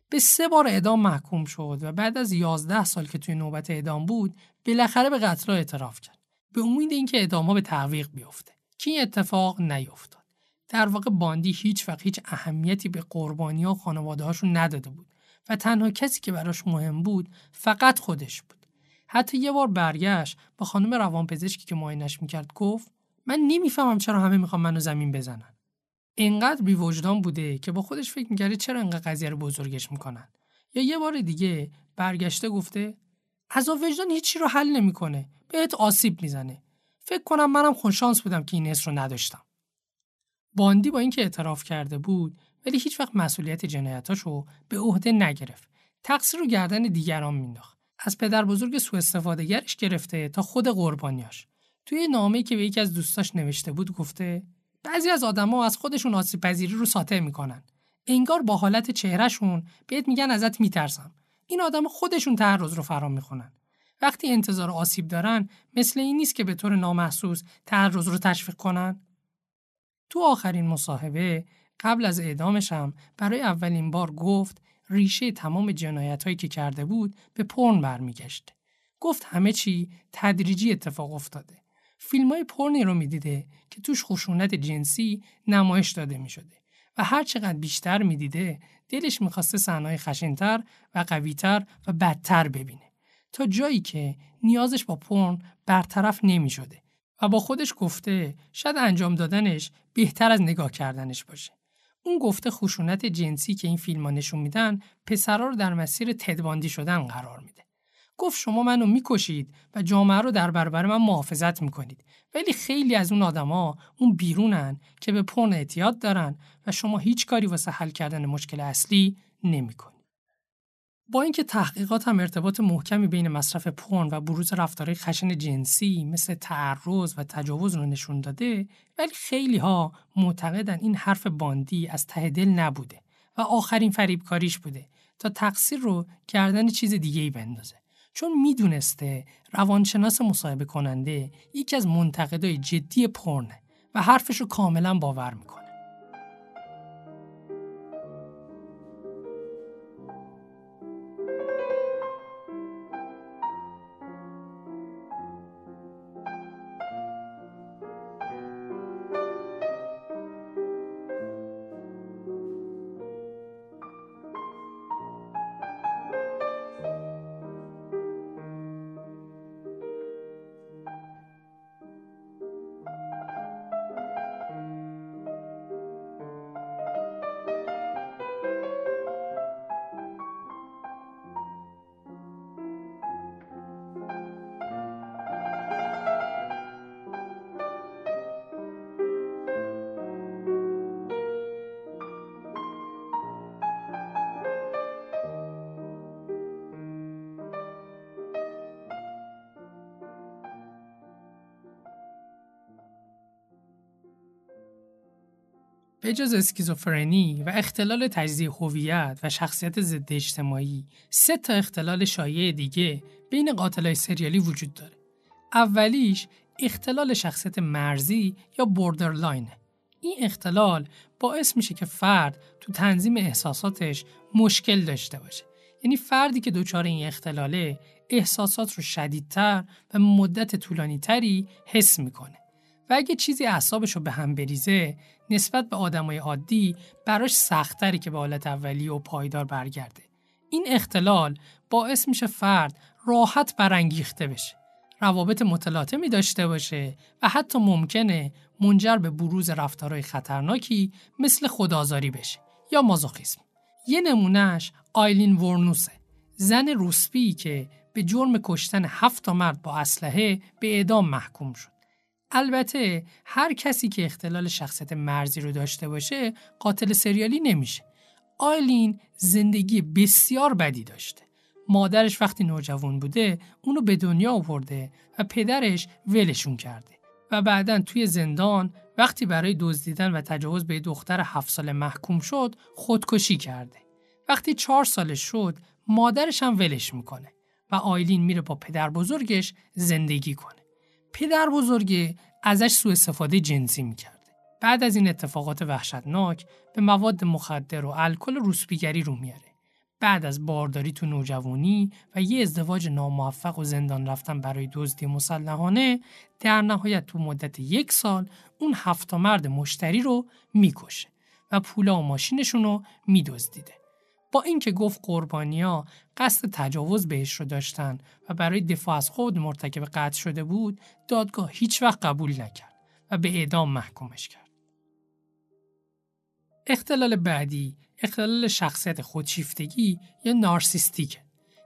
به سه بار اعدام محکوم شد و بعد از 11 سال که توی نوبت اعدام بود بالاخره به قتل اعتراف کرد. به امید اینکه اعدامها به تعویق بیفته. که این اتفاق نیفتاد. در واقع باندی هیچ وقت هیچ اهمیتی به قربانی و خانواده هاشون نداده بود و تنها کسی که براش مهم بود فقط خودش بود. حتی یه بار برگشت با خانم روانپزشکی که معاینش می‌کرد گفت من نمی‌فهمم چرا همه می‌خوام منو زمین بزنن. اینقدر بی وجدان بوده که با خودش فکر می‌کرده چرا اینقدر قضیه رو بزرگش می‌کنن. یا یه بار دیگه برگشته گفته عذاب وجدان هیچی رو حل نمی‌کنه. بهت آسیب می‌زنه. فکر کنم منم خوششانس بودم که این حس رو نداشتم. باندی با اینکه اعتراف کرده بود ولی هیچ وقت مسئولیت جنایتاشو به عهده نگرفت. تقصیر رو گردن دیگران مینداخت. از پدر بزرگ سوء استفاده گرش گرفته تا خود قربانیاش توی نامه‌ای که به یکی از دوستاش نوشته بود گفته بعضی از آدما از خودشون آسیب پذیری رو ساطع می‌کنن. انگار با حالت چهرهشون بهت میگن ازت میترسم. این آدم خودشون تعرض رو فرام می‌خونن وقتی انتظار آسیب دارن مثل این نیست که به طور نامحسوس تعرض رو تشویق کنن تو آخرین مصاحبه قبل از اعدامش هم برای اولین بار گفت ریشه تمام جنایت هایی که کرده بود به پرن برمیگشت. گفت همه چی تدریجی اتفاق افتاده. فیلم های پرنی رو می‌دیده که توش خشونت جنسی نمایش داده می و هر چقدر بیشتر می‌دیده دلش می‌خواسته صحنه‌های خشنتر و قویتر و بدتر ببینه تا جایی که نیازش با پرن برطرف نمی شده و با خودش گفته شاید انجام دادنش بهتر از نگاه کردنش باشه. اون گفته خشونت جنسی که این فیلم ها نشون میدن پسرها رو در مسیر تدباندی شدن قرار میده. گفت شما منو می‌کشید و جامعه رو در برابر من محافظت می‌کنید ولی خیلی از اون آدما اون بیرونن که به پرن اعتیاد دارن و شما هیچ کاری واسه حل کردن مشکل اصلی نمی‌کنید. با اینکه تحقیقات هم ارتباط محکمی بین مصرف پورن و بروز رفتارهای خشن جنسی مثل تعرض و تجاوز رو نشون داده ولی خیلی ها معتقدن این حرف باندی از ته دل نبوده و آخرین فریبکاریش بوده تا تقصیر رو گردن چیز دیگه ای بندازه چون می‌دونسته روانشناس مصاحبه کننده یکی از منتقدای جدی پرنه و حرفش رو کاملا باور می‌کنه. به جز اسکیزوفرنی و اختلال تجزیه هویت و شخصیت ضد اجتماعی سه تا اختلال شایع دیگه بین قاتلای سریالی وجود داره. اولیش اختلال شخصیت مرزی یا بوردرلاینه این اختلال باعث میشه که فرد تو تنظیم احساساتش مشکل داشته باشه. یعنی فردی که دچار این اختلاله احساسات رو شدیدتر و مدت طولانی تری حس می‌کنه. و اگه چیزی اعصابش رو به هم بریزه نسبت به آدمای عادی براش سختری که به حالت اولی و پایدار برگرده. این اختلال باعث میشه فرد راحت برانگیخته بشه روابط متلاطمی داشته باشه و حتی ممکنه منجر به بروز رفتارهای خطرناکی مثل خدازاری بشه یا مازوخیسم. یه نمونهش آیلین ورنوسه زن روسپی که به جرم کشتن هفت مرد با اسلحه به اعدام محکوم شد. البته هر کسی که اختلال شخصیت مرزی رو داشته باشه قاتل سریالی نمیشه. آیلین زندگی بسیار بدی داشته. مادرش وقتی نوجوان بوده اونو به دنیا آورده و پدرش ولشون کرده و بعدا توی زندان وقتی برای دزدیدن و تجاوز به دختر هفت ساله محکوم شد خودکشی کرده. وقتی چهار سالش شد مادرش هم ولش می‌کنه و آیلین میره با پدر بزرگش زندگی کنه. پدر بزرگ ازش سوء استفاده جنسی می‌کرده. بعد از این اتفاقات وحشتناک به مواد مخدر و الکل روسپیگری رو میاره. بعد از بارداری تو نوجوانی و یه ازدواج ناموفق و زندان رفتن برای دزدی مسلحانه در نهایت تو مدت یک سال اون هفت مرد مشتری رو می‌کشه و پولا و ماشینشون رو میدزدیده. با اینکه گفت قربانیا قصد تجاوز بهش رو داشتن و برای دفاع از خود مرتکب قتل شده بود دادگاه هیچ وقت قبول نکرد و به اعدام محکومش کرد. اختلال بعدی اختلال شخصیت خودشیفتگی یا نارسیستیکه.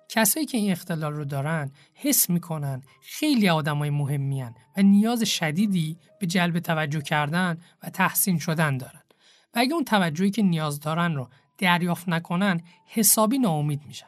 کسایی که این اختلال رو دارن حس می‌کنن خیلی آدمای مهمیان و نیاز شدیدی به جلب توجه کردن و تحسین شدن دارن. و اگه اون توجهی که نیاز دارن رو دریافت نکنن حسابی ناامید میشن.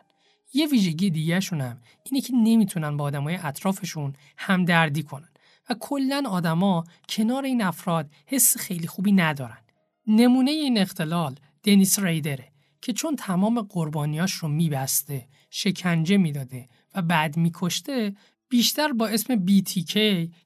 یه ویژگی دیگه هم اینه که نمی‌تونن با آدمای اطرافشون همدردی کنن و کلا آدما کنار این افراد حس خیلی خوبی ندارن. نمونه این اختلال دنیس ریدره که چون تمام قربانیاش رو میبسته شکنجه می‌داده و بعد میکشته بیشتر با اسم BTK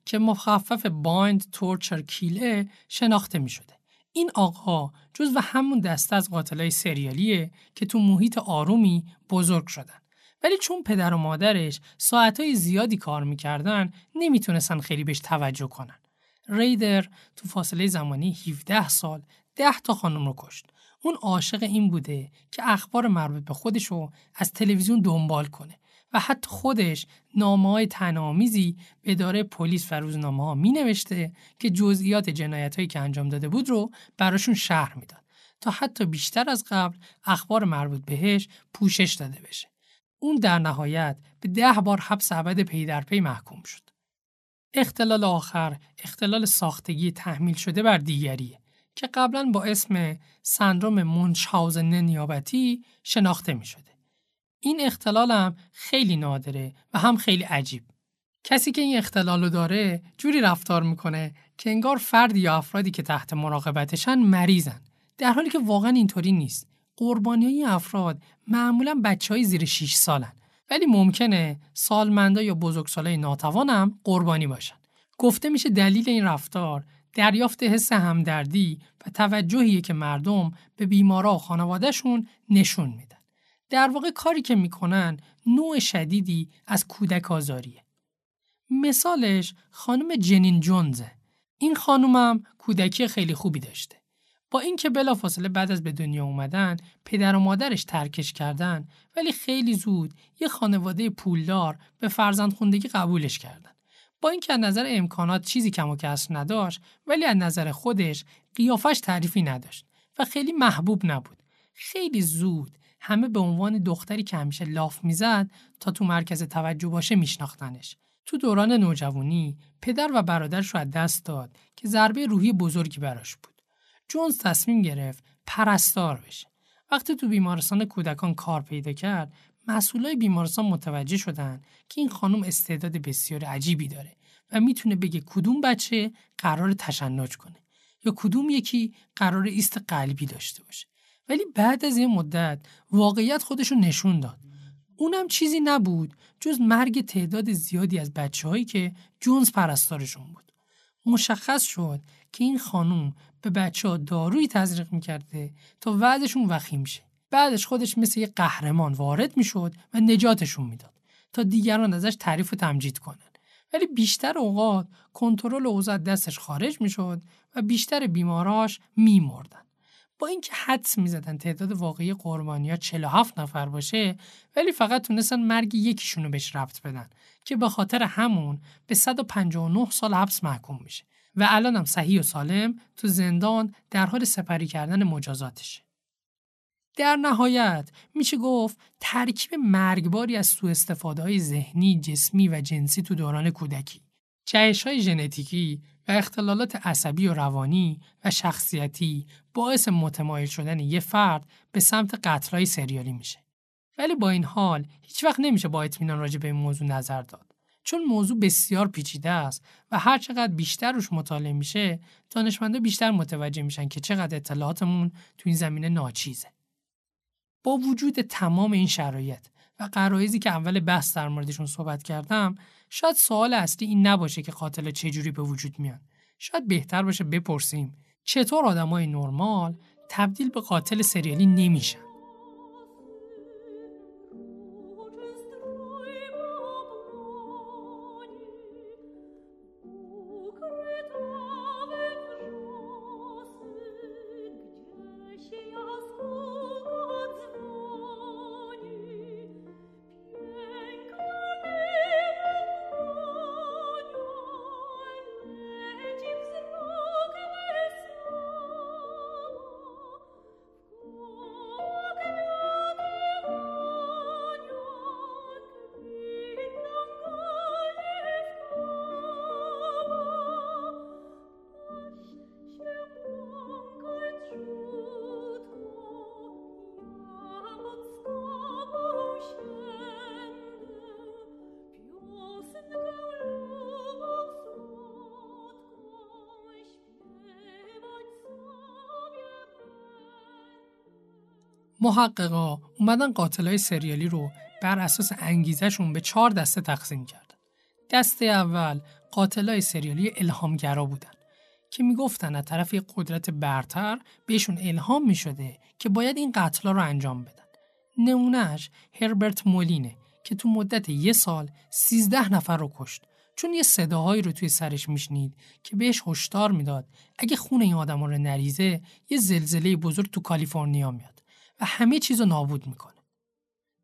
که مخفف بایند تورچر کیله شناخته می‌شده. این آقا جز و همون دسته از قاتلای سریالیه که تو محیط آرومی بزرگ شدن. ولی چون پدر و مادرش ساعتهای زیادی کار می‌کردن نمی‌تونستن خیلی بهش توجه کنن. ریدر تو فاصله زمانی 17 سال 10 تا خانم رو کشت. اون عاشق این بوده که اخبار مربوط به خودشو از تلویزیون دنبال کنه و حتی خودش نامه های تنامیزی به اداره پلیس و روزنامه ها می نوشته که جزئیات جنایت هایی که انجام داده بود رو براشون شهر می‌داد تا حتی بیشتر از قبل اخبار مربوط بهش پوشش داده بشه. اون در نهایت به ده بار حبس ابد پی در پی محکوم شد. اختلال آخر اختلال ساختگی تحمیل شده بر دیگریه که قبلا با اسم سندروم مونشاوزن نیابتی شناخته می شده. این اختلال هم خیلی نادره و هم خیلی عجیب. کسی که این اختلال رو داره جوری رفتار می‌کنه که انگار فردی یا افرادی که تحت مراقبتشن مریضن در حالی که واقعا اینطوری نیست قربانی های افراد معمولا بچه های زیر 6 سالن ولی ممکنه سالمندا یا بزرگسالای ناتوان هم قربانی باشن گفته میشه دلیل این رفتار دریافت حس همدردی و توجهیه که مردم به بیمارا و خانوادهشون نشون میدن. در واقع کاری که می‌کنن نوع شدیدی از کودک آزاریه. مثالش خانم جنین جونزه. این خانومم کودکی خیلی خوبی داشته. با اینکه بلافاصله بعد از به دنیا اومدن پدر و مادرش ترکش کردن ولی خیلی زود یه خانواده پولدار به فرزند خوندگی قبولش کردن. با اینکه از نظر امکانات چیزی کم و کسر نداشت ولی از نظر خودش قیافش تعریفی نداشت و خیلی محبوب نبود. خیلی زود همه به عنوان دختری که همیشه لاف می‌زد تا تو مرکز توجه باشه میشناختنش. تو دوران نوجوانی پدر و برادرش رو از دست داد که ضربه روحی بزرگی براش بود. جونز تصمیم گرفت پرستار بشه. وقتی تو بیمارستان کودکان کار پیدا کرد مسئولای بیمارستان متوجه شدن که این خانم استعداد بسیار عجیبی داره و می‌تونه بگه کدوم بچه قرار تشنج کنه یا کدوم یکی قرار ایست قلبی داشته باشه ولی بعد از یه مدت واقعیت خودشو نشون داد. اونم چیزی نبود جز مرگ تعداد زیادی از بچههایی که جونز پرستارشون بود. مشخص شد که این خانم به بچه ها دارویی تزریق می‌کرده تا وضعشون وخیم شه. بعدش خودش مثل یه قهرمان وارد می‌شد و نجاتشون می‌داد تا دیگران ازش تعریف و تمجید کنن. ولی بیشتر اوقات کنترل اوضاع دستش خارج می‌شد و بیشتر بیماراش میمردن. با اینکه حدس می‌زدن تعداد واقعی قربانی ها 47 نفر باشه ولی فقط تونستن مرگ یکیشون رو بهش ربط بدن که به خاطر همون به 159 سال حبس محکوم میشه و الانم صحیح و سالم تو زندان در حال سپری کردن مجازاتشه در نهایت میشه گفت ترکیب مرگباری از سوء استفاده های ذهنی، جسمی و جنسی تو دوران کودکی. جهش های ژنتیکی و اختلالات عصبی و روانی و شخصیتی باعث متمایل شدن یه فرد به سمت قتلای سریالی میشه. ولی با این حال هیچ وقت نمیشه با اطمینان راجع به این موضوع نظر داد. چون موضوع بسیار پیچیده است و هر چقدر بیشتر روش مطالعه میشه دانشمندا بیشتر متوجه میشن که چقدر اطلاعاتمون تو این زمینه ناچیزه. با وجود تمام این شرایط و قرایزی که اول بحث در موردشون صحبت کردم شاید سوال اصلی این نباشه که قاتل چجوری به وجود میاد شاید بهتر باشه بپرسیم چطور آدمای نرمال تبدیل به قاتل سریالی نمیشن. محققا اومدن قاتلای سریالی رو بر اساس انگیزشون به چهار دسته تقسیم کردن. دسته اول قاتلای سریالی الهامگرا بودن که می‌گفتن از طرف یک قدرت برتر بهشون الهام می‌شده که باید این قتلا رو انجام بدن. نمونهش هربرت مولینه که تو مدت یه سال 13 نفر رو کشت چون یه صداهایی رو توی سرش میشنید که بهش هشدار می‌داد اگه خون این آدما رو نریزه یه زلزله بزرگ تو کالیفرنیا میاد. و همه چیز رو نابود می‌کنه.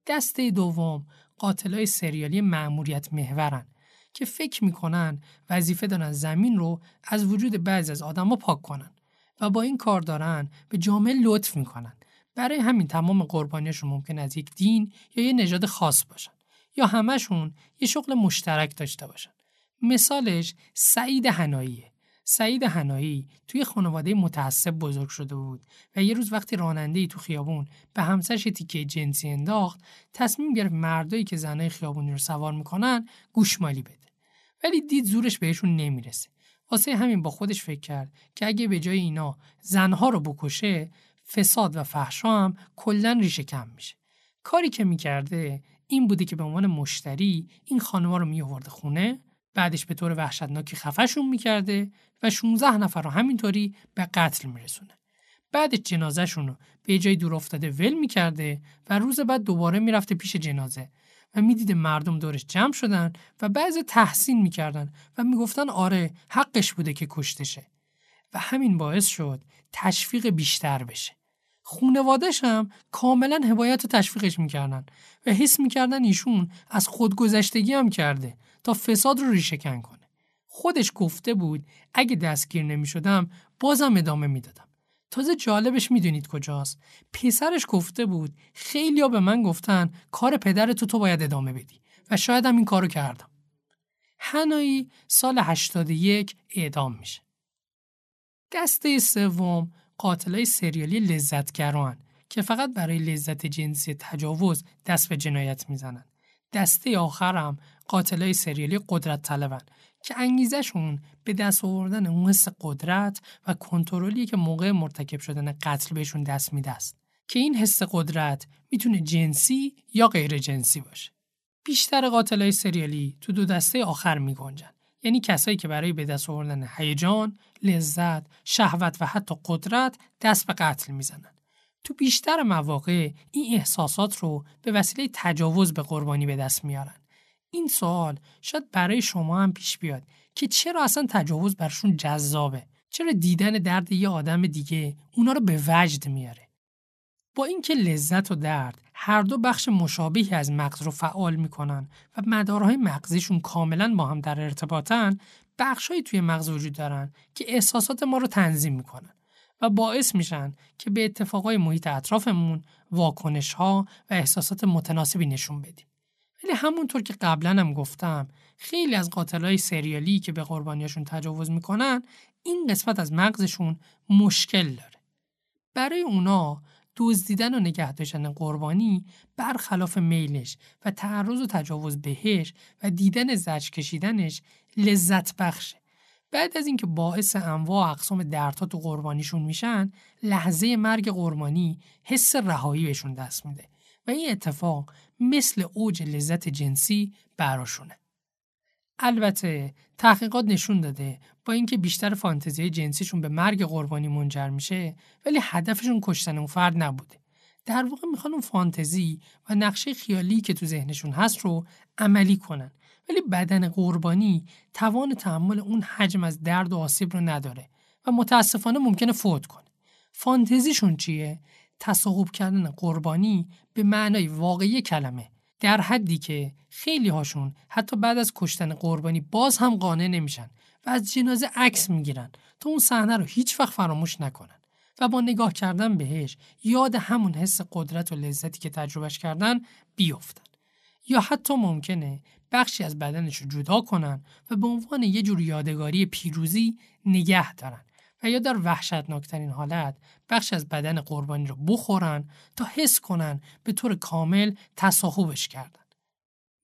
دسته دوم قاتلای سریالی معموریت محورن که فکر می‌کنن وظیفه دارن زمین رو از وجود بعضی از آدما پاک کنن و با این کار دارن به جامعه لطف می‌کنن. برای همین تمام قربانیشون ممکن از یک دین یا یه نژاد خاص باشن یا همشون یه شغل مشترک داشته باشن. مثالش سعید هناییه. سعید هنایی توی خانواده متعصب بزرگ شده بود و یه روز وقتی راننده تو خیابون به همسرش تیکه جنسی انداخت تصمیم گرفت مردایی که زنای خیابونی رو سوار می‌کنن گوشمالی بده. ولی دید زورش بهشون نمی‌رسه. واسه همین با خودش فکر کرد که اگه به جای اینا زنها رو بکشه فساد و فحشا هم کلا ریشه کم میشه. کاری که می‌کرده این بوده که به عنوان مشتری این خانما رو میآورده خونه بعدش به طور وحشتناکی خفشون می‌کرده و 16 نفر رو همینطوری به قتل میرسونه. بعدش جنازهشون رو به جای دور افتاده ول می‌کرده و روز بعد دوباره می‌رفته پیش جنازه و می‌دیده مردم دورش جمع شدن و بعضی تحسین می‌کردن و می‌گفتن آره حقش بوده که کشتشه و همین باعث شد تشویق بیشتر بشه. خونوادش هم کاملا حبایت و تشویقش می‌کردن و حس می‌کردن ایشون از خودگذشتگی هم کرده تا فساد رو ریشهکن کنه. خودش گفته بود اگه دستگیر نمی شدم بازم ادامه می‌دادم. تازه جالبش می‌دونید کجاست؟ پسرش گفته بود خیلی ها به من گفتن کار پدرتو تو باید ادامه بدی و شاید هم این کارو کردم. هنایی سال 81 اعدام میشه. دسته سوم قاتلای سریالی لذتگران که فقط برای لذت جنسی تجاوز دست به جنایت می‌زنن. دسته آخرم قاتلای سریالی قدرت طلبن که انگیزشون به دست آوردن اون حس قدرت و کنترلی که موقع مرتکب شدن قتل بهشون دست میده است که این حس قدرت می‌تونه جنسی یا غیر جنسی باشه بیشتر قاتلای سریالی تو دو دسته آخر میگنجن یعنی کسایی که برای به دست آوردن هیجان، لذت، شهوت و حتی قدرت دست به قتل می‌زنن. تو بیشتر مواقع این احساسات رو به وسیله تجاوز به قربانی به دست میارن. این سوال شاید برای شما هم پیش بیاد که چرا اصلا تجاوز برشون جذابه؟ چرا دیدن درد یه آدم دیگه اونا رو به وجد میاره؟ با اینکه لذت و درد هر دو بخش مشابهی از مغز رو فعال می‌کنن و مدارهای مغزیشون کاملا با هم در ارتباطن بخشهایی توی مغز وجود دارن که احساسات ما رو تنظیم می‌کنن و باعث میشن که به اتفاقای محیط اطرافمون واکنش ها و احساسات متناسبی نشون بدیم. ولی همونطور که قبلا هم گفتم خیلی از قاتلای سریالی که به قربانیاشون تجاوز می‌کنن این قسمت از مغزشون مشکل داره. برای اونا دزدیدن و نگه داشتن قربانی برخلاف میلش و تعرض و تجاوز بهش و دیدن زج کشیدنش لذت بخشه. بعد از اینکه باعث انواع اقسام دردها تو قربانیشون میشن لحظه مرگ قربانی حس رهایی بهشون دست میده. و این اتفاق مثل اوج لذت جنسی براشونه. البته تحقیقات نشون داده با اینکه بیشتر فانتزی جنسیشون به مرگ قربانی منجر میشه ولی هدفشون کشتن اون فرد نبوده. در واقع می‌خوان اون فانتزی و نقشه خیالی که تو ذهنشون هست رو عملی کنن ولی بدن قربانی توان تحمل اون حجم از درد و آسیب رو نداره و متاسفانه ممکنه فوت کنه. فانتزیشون چیه؟ تصاحب کردن قربانی به معنای واقعی کلمه. در حدی که خیلی هاشون حتی بعد از کشتن قربانی باز هم قانع نمیشن و از جنازه عکس می‌گیرن تا اون صحنه رو هیچ وقت فراموش نکنن و با نگاه کردن بهش یاد همون حس قدرت و لذتی که تجربهش کردن بیفتن. یا حتی ممکنه بخشی از بدنش رو جدا کنن و به عنوان یه جور یادگاری پیروزی نگه دارن. و یا در وحشتناکترین حالت بخش از بدن قربانی رو بخورن تا حس کنن به طور کامل تصاحبش کردن.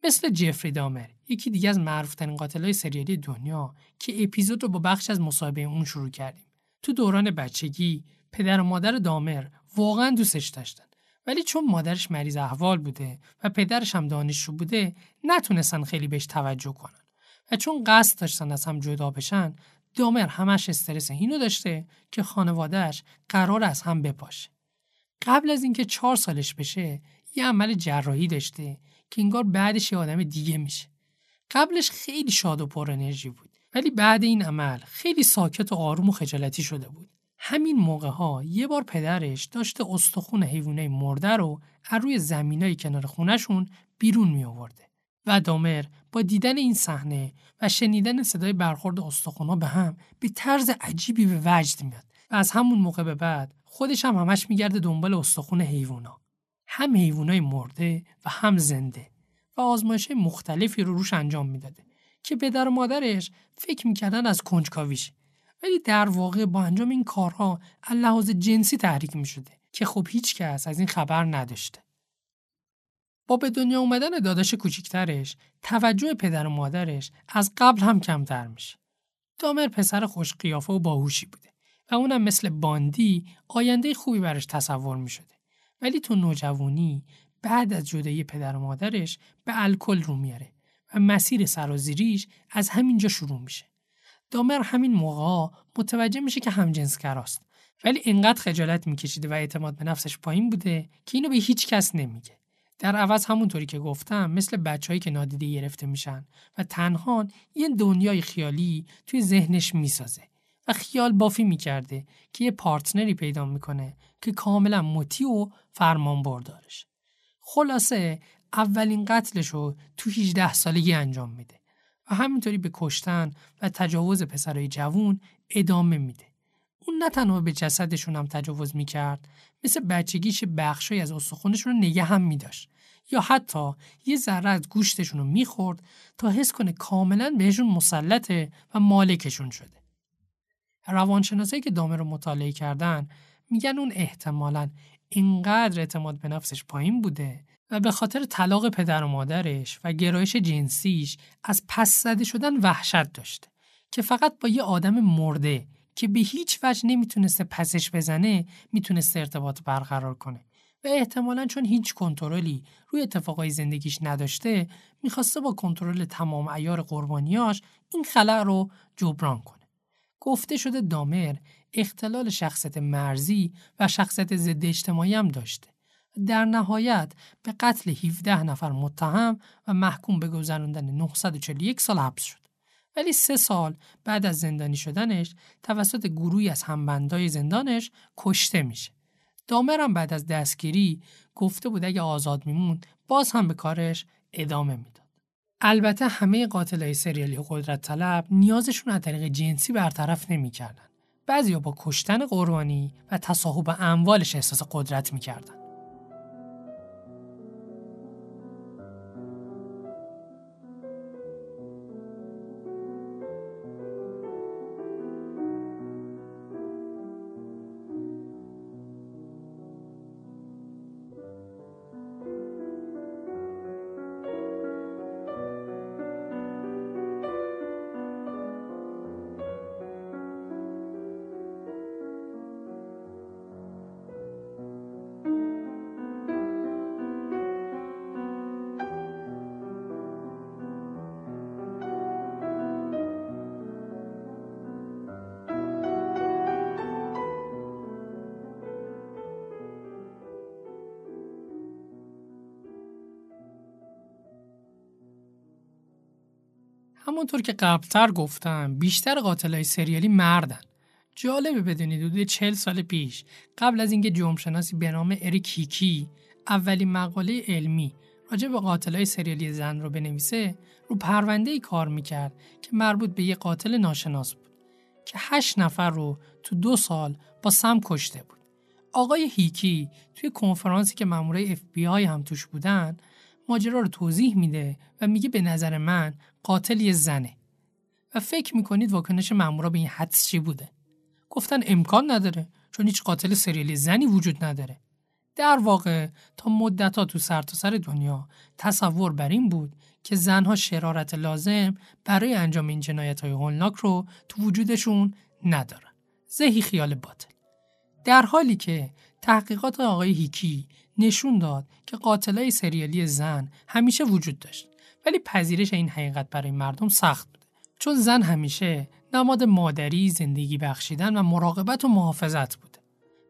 مثل جفری دامر یکی دیگه از معروفترین قاتلای سریالی دنیا که اپیزود رو با بخش از مصاحبه اون شروع کردیم. تو دوران بچگی پدر و مادر دامر واقعا دوستش داشتن ولی چون مادرش مریض احوال بوده و پدرش هم دانشجو بوده نتونستن خیلی بهش توجه کنن و چون قصد داشتن از هم جدا بشن دامر همش استرس اینو داشته که خانوادهش قرار از هم بپاشه. قبل از اینکه چهار سالش بشه یه عمل جراحی داشته که انگار بعدش یه آدم دیگه میشه. قبلش خیلی شاد و پر انرژی بود ولی بعد این عمل خیلی ساکت و آروم و خجالتی شده بود. همین موقع ها یه بار پدرش داشته استخون حیوانه مرده رو از روی زمینای کنار خونشون بیرون می آورده. و دامر با دیدن این صحنه و شنیدن صدای برخورد استخونا به هم به طرز عجیبی به وجد میاد و از همون موقع به بعد خودش هم همش میگرده دنبال استخون حیوونا هم حیوانای مرده و هم زنده و آزمایش مختلفی رو روش انجام می‌داده که پدر و مادرش فکر می‌کردن از کنجکاویش ولی در واقع با انجام این کارها لحاظ جنسی تحریک می شده که خب هیچ کس از این خبر نداشته. به دنیا اومدن داداش کوچیکترش توجه پدر و مادرش از قبل هم کمتر میشه. دامر پسر خوش قیافه و باهوشی بوده و اونم مثل باندی آینده خوبی براش تصور می شده. ولی تو نوجوانی بعد از جدایی پدر و مادرش به الکل رو میاره و مسیر سرازیریش از همینجا شروع میشه. دامر همین موقع متوجه میشه که همجنسگراست ولی اینقدر خجالت میکشیده و اعتماد به نفسش پایین بوده که اینو به هیچ کس نمیگه. در عوض همونطوری که گفتم مثل بچههایی که نادیده گرفته میشن و تنها یه دنیای خیالی توی ذهنش می‌سازه و خیال بافی می‌کرده که یه پارتنری پیدا می‌کنه که کاملا مطیع و فرمان بردارش. خلاصه اولین قتلش رو تو 18 سالگی انجام میده و همینطوری به کشتن و تجاوز پسرای جوون ادامه میده. اون نه تنها به جسدشون هم تجاوز می‌کرد مثل بچگیش بخشی از استخونشون رو نگه هم میداشت یا حتی یه ذره از گوشتشون رو می‌خورد تا حس کنه کاملا بهشون مسلطه و مالکشون شده. روانشناسایی که دامه رو مطالعه کردن میگن اون احتمالا اینقدر اعتماد به نفسش پایین بوده و به خاطر طلاق پدر و مادرش و گرایش جنسیش از پس زده شدن وحشت داشته که فقط با یه آدم مرده که به هیچ وجه نمی‌تونسته پسش بزنه می‌تونسته ارتباط برقرار کنه و احتمالا چون هیچ کنترلی روی اتفاقای زندگیش نداشته می‌خواسته با کنترل تمام ایار قربانیاش این خلع رو جبران کنه گفته شده دامر اختلال شخصیت مرزی و شخصیت ضد اجتماعی هم داشته در نهایت به قتل 17 نفر متهم و محکوم به گذراندن 941 سال حبس شد. ولی سه سال بعد از زندانی شدنش توسط گروهی از همبندای زندانش کشته میشه. دامرم بعد از دستگیری گفته بود اگه آزاد میمون باز هم به کارش ادامه می‌داد. البته همه قاتلای سریالی قدرت طلب نیازشون از طریق جنسی برطرف نمی‌کردن. بعضیا با کشتن قربانی و تصاحب اموالش احساس قدرت می‌کردن. همونطور که قبلتر گفتم بیشتر قاتلای سریالی مردن. جالبه بدونید حدود چل سال پیش قبل از اینکه جرمشناسی به نام اریک هیکی اولین مقاله علمی راجع به قاتلای سریالی زن رو بنویسه رو پرونده ای کار می‌کرد که مربوط به یه قاتل ناشناس بود که هشت نفر رو تو دو سال با سم کشته بود. آقای هیکی توی کنفرانسی که مامورای اف بی آی هم توش بودن ماجرا رو توضیح میده و میگه به نظر من قاتل یه زنه و فکر می‌کنید واکنش مامورا به این حدس چی بوده گفتن امکان نداره چون هیچ قاتل سریالی زنی وجود نداره در واقع تا مدتها تو سرتاسر سر دنیا تصور بر این بود که زنها شرارت لازم برای انجام این جنایت های هولناک رو تو وجودشون ندارن. زهی خیال باطل. در حالی که تحقیقات آقای هیکی نشون داد که قاتلای سریالی زن همیشه وجود داشت ولی پذیرش این حقیقت برای مردم سخت بوده. چون زن همیشه نماد مادری زندگی بخشیدن و مراقبت و محافظت بوده.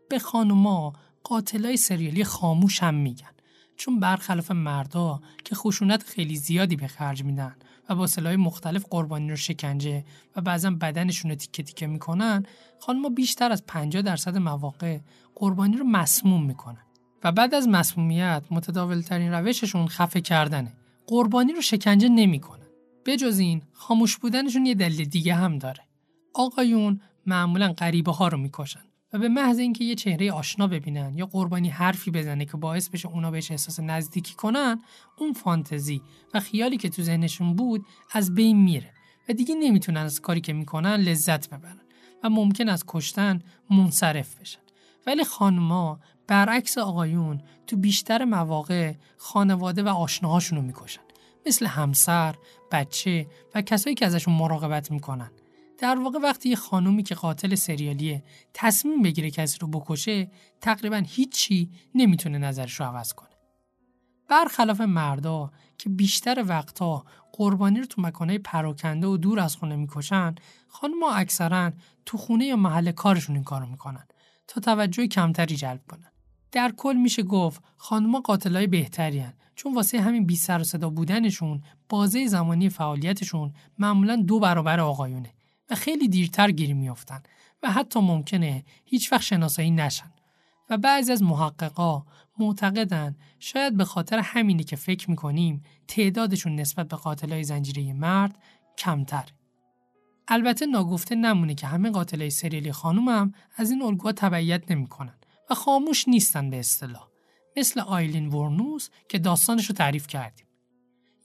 به خانوما قاتلای سریالی خاموش هم میگن چون برخلاف مردا که خشونت خیلی زیادی به خرج میدن و با سلاح مختلف قربانی رو شکنجه و بعضا بدنشون رو تیکه تیکه می‌کنن خانوما بیشتر از 50 درصد مواقع قربانی رو مسموم می‌کنن. و بعد از مسمومیت متداولترین روششون خفه کردنه. قربانی رو شکنجه نمی‌کنن. به جز این خاموش بودنشون یه دلیل دیگه هم داره. آقایون معمولا غریبه ها رو می‌کشن. و به محض اینکه یه چهره آشنا ببینن یا قربانی حرفی بزنه که باعث بشه اونا بهش احساس نزدیکی کنن اون فانتزی و خیالی که تو ذهنشون بود از بین میره و دیگه نمی‌تونن از کاری که می‌کنن لذت ببرن و ممکن است کشتن منصرف بشن. ولی خانما برعکس آقایون تو بیشتر مواقع خانواده و آشناهاشون رو می‌کشن. مثل همسر، بچه و کسایی که ازشون مراقبت می‌کنن. در واقع وقتی یه خانومی که قاتل سریالیه تصمیم بگیره کسی رو بکشه تقریبا هیچی نمی‌تونه نظرش رو عوض کنه. برخلاف مردا که بیشتر وقتا قربانی رو تو مکانهای پراکنده و دور از خونه می‌کشن خانمها اکثرا تو خونه یا محل کارشون این کارو می‌کنن تا توجه کمتری جلب کنن. در کل میشه گفت خانمها قاتلای بهتری چون واسه همین بی و صدا بودنشون بازه زمانی فعالیتشون معمولا دو برابر آقایونه. و خیلی دیرتر گیری میافتن و حتی ممکنه هیچ وقت شناسایی نشن و بعضی از محققا معتقدن شاید به خاطر همینی که فکر می‌کنیم تعدادشون نسبت به قاتلای زنجیره مرد کمتر. البته ناگفته نمونه که همه قاتلای سریالی خانوم هم از این الگوها تبعیت نمی‌کنن و خاموش نیستن به اصطلاح مثل آیلین ورنوس که داستانش رو تعریف کردیم.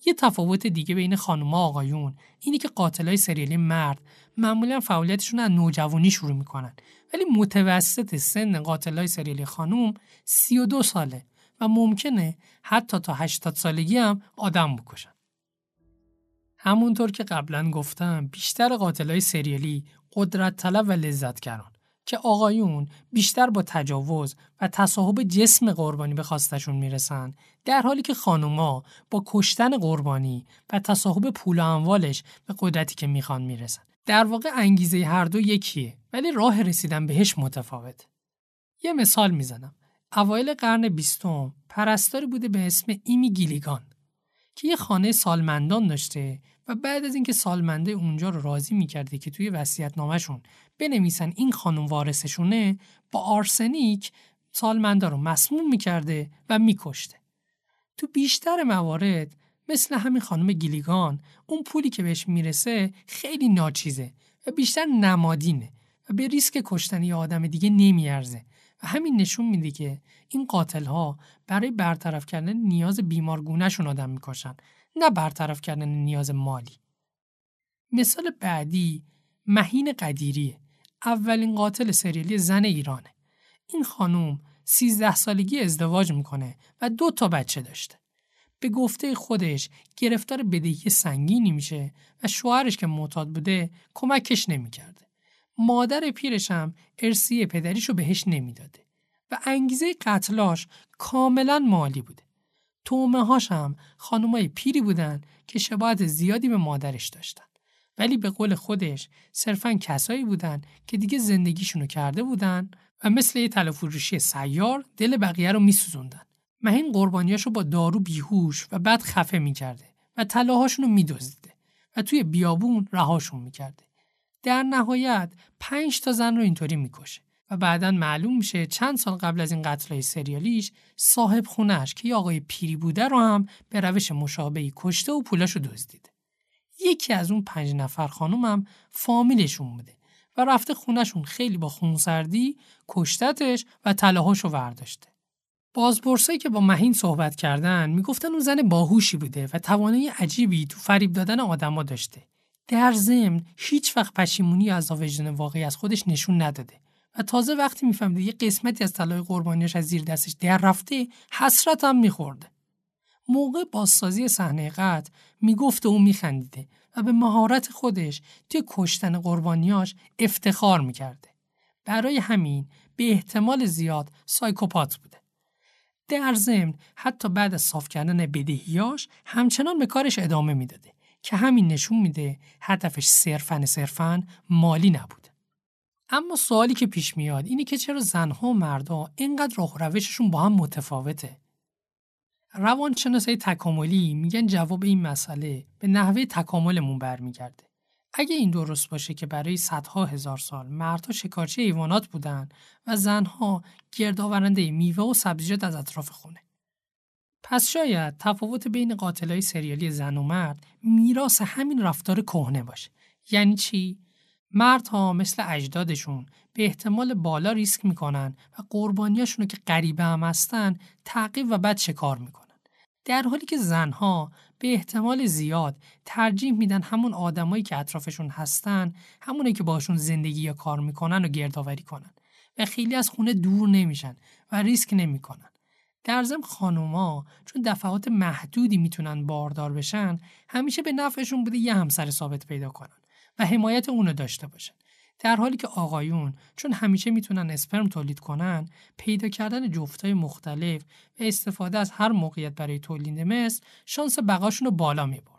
یه تفاوت دیگه بین خانوما آقایون اینی که قاتلای سریالی مرد معمولا فعالیتشون از نوجوانی شروع می‌کنن ولی متوسط سن قاتلای سریالی خانوم 32 ساله و ممکنه حتی تا 80 سالگی هم آدم بکشن. همونطور که قبلا گفتم بیشتر قاتلای سریالی قدرت طلب و لذت گران که آقایون بیشتر با تجاوز و تصاحب جسم قربانی به خواستشون می‌رسن در حالی که خانوما با کشتن قربانی و تصاحب پول و اموالش به قدرتی که می‌خوان می‌رسن. در واقع انگیزه هر دو یکیه ولی راه رسیدن بهش متفاوت. یه مثال می‌زنم. اوایل قرن بیستم پرستاری بوده به اسم ایمی گیلیگان که یه خانه سالمندان داشته و بعد از اینکه سالمنده اونجا رو راضی می‌کرده که توی وصیت نامشون بنویسن این خانم وارثشونه با آرسنیک سالمنده رو مسموم می‌کرده و میکشته. تو بیشتر موارد مثل همین خانم گیلیگان اون پولی که بهش می‌رسه خیلی ناچیزه و بیشتر نمادینه و به ریسک کشتن یه آدم دیگه نمیارزه و همین نشون میده که این قاتل ها برای برطرف کردن نیاز بیمارگونهشون آدم می‌کشن نه برطرف کردن نیاز مالی. مثال بعدی مهین قدیریه. اولین قاتل سریالی زن ایرانه. این خانوم 13 سالگی ازدواج می‌کنه و دو تا بچه داشته. به گفته خودش گرفتار بدهی سنگینی میشه و شوهرش که معتاد بوده کمکش نمی‌کرده. مادر پیرش هم ارسی پدریشو بهش نمی‌داده و انگیزه قتلاش کاملا مالی بوده. تومه هاش هم خانمای پیری بودن که شباهت زیادی به مادرش داشتن. ولی به قول خودش صرفا کسایی بودن که دیگه زندگیشونو کرده بودن و مثل یه تلفروشی سیار دل بقیه رو میسوزوندن. مهین قربانیاشو با دارو بیهوش و بعد خفه می‌کرده و طلاهاشون رو میدزدیده و توی بیابون رهاشون می‌کرده. در نهایت پنج تا زن رو اینطوری می‌کشه. و بعدا معلوم میشه چند سال قبل از این قتلای سریالیش صاحب خونش که یه آقای پیری بوده رو هم به روش مشابهی کشته و پولاشو دزدیده. یکی از اون پنج نفر خانومم فامیلشون بوده و رفته خونشون خیلی با خونسردی کشتتش و طلاهاشو ورداشته. بازپرسایی که با مهین صحبت کردن می‌گفتن اون زن باهوشی بوده و توانایی عجیبی تو فریب دادن آدما داشته. در ضمن هیچ وقت پشیمونی از وجدان واقعی از خودش نشون نداده و تازه وقتی می‌فهمید یه قسمتی از طلای قربانیش از زیر دستش در رفته حسرت هم میخورده موقع بازسازی صحنه قتل می‌گفته و میخندیده و به مهارت خودش توی کشتن قربانیاش افتخار می‌کرده. برای همین به احتمال زیاد سایکوپات بوده. در ضمن حتی بعد از صاف کردن بدهیاش همچنان به کارش ادامه می‌داده که همین نشون میده هدفش صرفا صرفا مالی نبود. اما سوالی که پیش میاد اینه که چرا زنها و مردها اینقدر راه روششون با هم متفاوته؟ روانشناسای تکاملی میگن جواب این مسئله به نحوه تکاملمون برمیگرده. اگه این درست باشه که برای صدها هزار سال مردها شکارچی ایوانات بودن و زنها گردآورنده میوه و سبزیجات از اطراف خونه. پس شاید تفاوت بین قاتلای سریالی زن و مرد میراث همین رفتار کهنه باشه. یعنی چی؟ مردها مثل اجدادشون به احتمال بالا ریسک می‌کنن و قربانیاشون که غریبه هم هستن تعقیب و بد شکار می‌کنن. در حالی که زنها به احتمال زیاد ترجیح میدن همون آدمایی که اطرافشون هستن همونی که باشون زندگی یا کار می‌کنن و گردآوری کنن و خیلی از خونه دور نمیشن و ریسک نمی‌کنن. در ضمن خانوما چون دفعات محدودی می‌تونن باردار بشن همیشه به نفعشون بوده یه همسر ثابت پیدا کنن و حمایت اونو داشته باشن. در حالی که آقایون چون همیشه می‌تونن اسپرم تولید کنن پیدا کردن جفتای مختلف و استفاده از هر موقعیت برای تولید مثل شانس بقاشون رو بالا میبرده.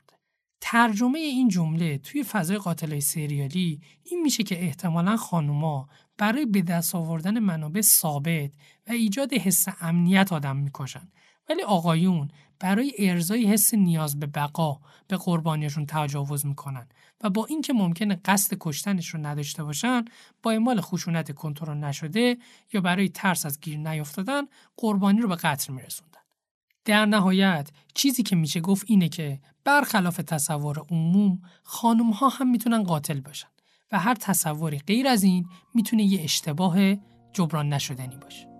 ترجمه این جمله توی فضای قاتل سریالی این میشه که احتمالا خانوما برای به دست آوردن منابع ثابت و ایجاد حس امنیت آدم می‌کشن. ولی آقایون برای ارزای حس نیاز به بقا به قربانیشون تجاوز می‌کنن و با اینکه ممکنه قصد کشتنش رو نداشته باشن با اعمال خشونت کنترل نشده یا برای ترس از گیر نیافتادن قربانی رو به قتل میرسوندن. در نهایت چیزی که میشه گفت اینه که برخلاف تصور عموم خانم ها هم می‌تونن قاتل باشن و هر تصوری غیر از این می‌تونه یه اشتباه جبران نشدنی باشه.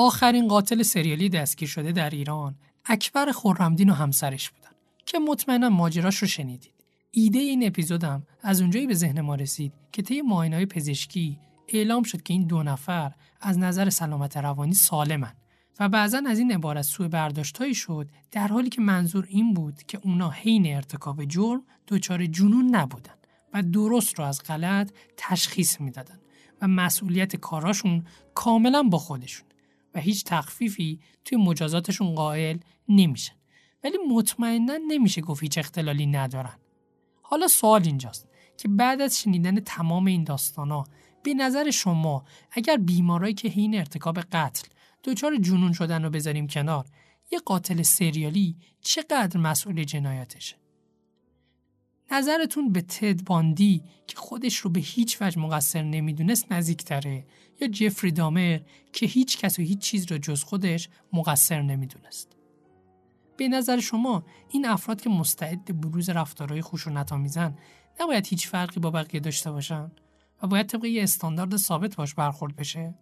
آخرین قاتل سریالی دستگیر شده در ایران اکبر خورمدین و همسرش بودن که مطمئنا ماجراش رو شنیدید. ایده این اپیزودم از اونجایی به ذهن ما رسید که طی های پزشکی اعلام شد که این دو نفر از نظر سلامت روانی سالمن و بعضا از این عبارت سوء برداشتهایی شد در حالی که منظور این بود که اونا حین ارتکاب جرم دچار جنون نبودن و درست رو از غلط تشخیص می‌دادن و مسئولیت کاراشون کاملا با خودشون و هیچ تخفیفی توی مجازاتشون قائل نمیشن. ولی مطمئنا نمیشه گفت هیچ اختلالی ندارن. حالا سوال اینجاست که بعد از شنیدن تمام این داستانا به نظر شما اگر بیمارایی که حین ارتکاب قتل دچار جنون شدن رو بذاریم کنار یه قاتل سریالی چقدر مسئول جنایاتشه نظرتون به تد باندی که خودش رو به هیچ وجه مقصر نمی‌دونست نزدیکتره یا جفری دامر که هیچ کس و هیچ چیز را جز خودش مقصر نمی‌دونست. به نظر شما این افراد که مستعد بروز رفتارهای خشونت آمیزن نباید هیچ فرقی با بقیه داشته باشن و باید طبق یه استاندارد ثابت باش برخورد بشه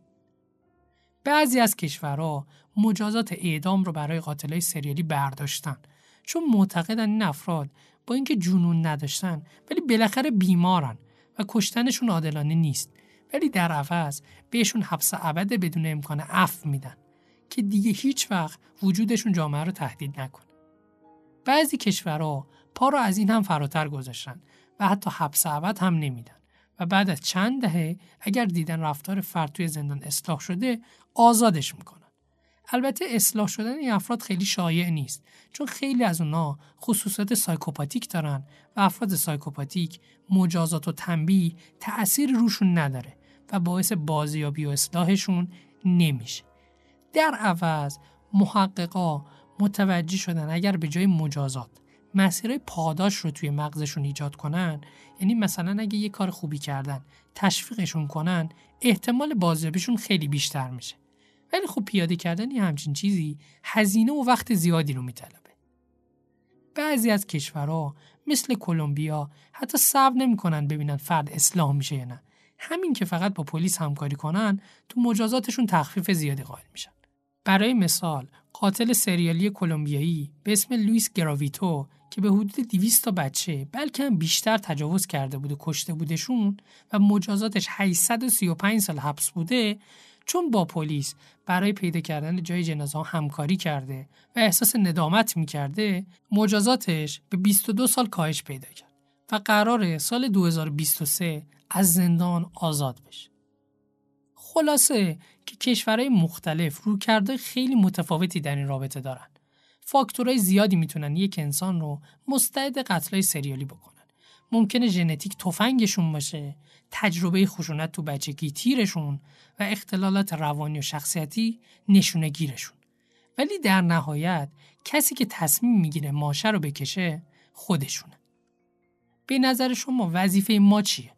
بعضی از کشورها مجازات اعدام رو برای قاتلای سریالی برداشتن چون معتقدن این افراد با اینکه جنون نداشتن ولی بالاخره بیمارن و کشتنشون عادلانه نیست ولی در عوض بهشون حبس ابد بدون امکان عفو میدن که دیگه هیچ وقت وجودشون جامعه رو تهدید نکنه. بعضی کشورها پا رو از این هم فراتر گذاشتن و حتی حبس ابد هم نمیدن و بعد از چند دهه اگر دیدن رفتار فرد توی زندان اصلاح شده آزادش می‌کنن. البته اصلاح شدن این افراد خیلی شایع نیست چون خیلی از اونا خصوصات سایکوپاتیک دارن و افراد سایکوپاتیک مجازات و تنبیه تأثیر روشون نداره و باعث بازیابی و اصلاحشون نمیشه. در عوض محققا متوجه شدن اگر به جای مجازات مسیرهای پاداش رو توی مغزشون ایجاد کنن یعنی مثلا اگه یه کار خوبی کردن تشویقشون کنن احتمال بازیابیشون خیلی بیشتر میشه. ولی خب پیاده کردن یه همچین چیزی هزینه و وقت زیادی رو میطلبه. بعضی از کشورها مثل کلمبیا حتی صبر نمی‌کنن ببینن فرد اصلاح میشه یا نه. همین که فقط با پلیس همکاری کنن تو مجازاتشون تخفیف زیادی قائل میشن. برای مثال قاتل سریالی کلمبیایی به اسم لوئیس گراویتو که به حدود 200 تا بچه بلکه هم بیشتر تجاوز کرده بود و کشته بودشون و مجازاتش 835 سال حبس بوده چون با پلیس برای پیدا کردن جای جنازه همکاری کرده و احساس ندامت می‌کرده مجازاتش به 22 سال کاهش پیدا کرد و قرار سال 2023 از زندان آزاد بشه. خلاصه که کشورهای مختلف روکرده خیلی متفاوتی در این رابطه دارن. فاکتورهای زیادی می‌تونن یک انسان رو مستعد قتلای سریالی بکنن. ممکنه ژنتیک تفنگشون باشه، تجربه خشونت تو بچگی تیرشون و اختلالات روانی و شخصیتی نشونه گیرشون. ولی در نهایت کسی که تصمیم می‌گیره ماشه رو بکشه خودشونه. به نظر شما وظیفه ما چیه؟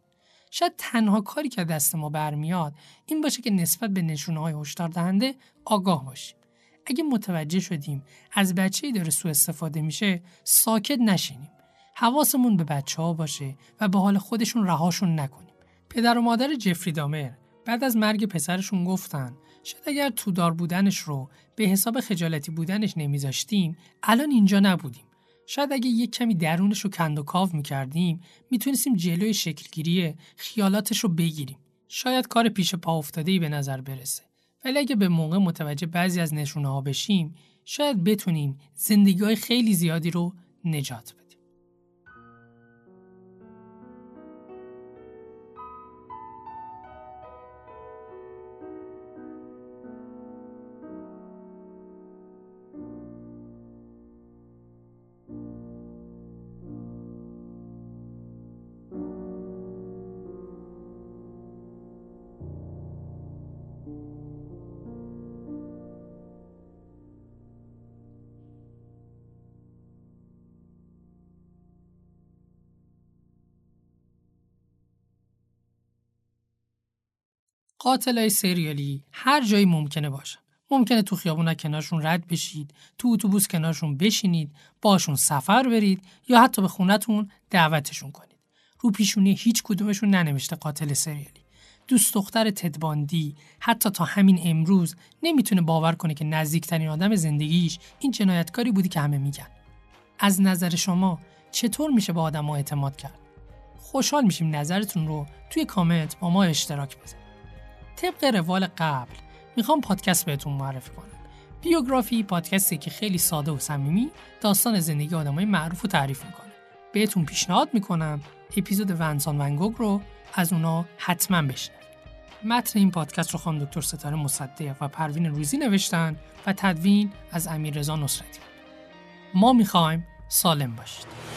شاید تنها کاری که دست ما برمیاد این باشه که نسبت به نشونه های هشدار دهنده آگاه باشیم. اگه متوجه شدیم از بچه ای داره سوء استفاده میشه ساکت نشینیم. حواسمون به بچه ها باشه و به حال خودشون رهاشون نکنیم. پدر و مادر جفری دامر بعد از مرگ پسرشون گفتن شاید اگر تودار بودنش رو به حساب خجالتی بودنش نمیذاشتیم الان اینجا نبودیم. شاید اگه یک کمی درونش رو کند و کاو می‌کردیم می‌تونستیم جلوی شکلگیری خیالاتش رو بگیریم. شاید کار پیش پا افتاده ای به نظر برسه. ولی اگه به موقع متوجه بعضی از نشونه ها بشیم شاید بتونیم زندگی خیلی زیادی رو نجات بدیم. قاتلای سریالی هر جایی ممکنه باشن. ممکنه تو خیابون کنارشون رد بشید، تو اتوبوس کنارشون بشینید، باشون سفر برید یا حتی به خونتون دعوتشون کنید. رو پیشونی هیچ کدومشون ننوشته قاتل سریالی. دوست دختر تدباندی حتی تا همین امروز نمی‌تونه باور کنه که نزدیکترین آدم زندگیش این جنایتکاری بودی که همه میگن. از نظر شما چطور میشه با آدم اعتماد کرد؟ خوشحال میشیم نظرتون رو توی کامنت با ما اشتراک بذارید. طبق روال قبل می‌خوام پادکست بهتون معرفی کنم. بیوگرافی پادکستی که خیلی ساده و صمیمی داستان زندگی آدمای معروف رو تعریف می‌کنه. بهتون پیشنهاد می‌کنم اپیزود ونسان ونگوگ رو از اونا حتما بشنوید. متن این پادکست رو خانم دکتر ستاره مصدق و پروین روزی نوشتن و تدوین از امیر رضا نصرتی. ما می‌خوایم سالم باشید.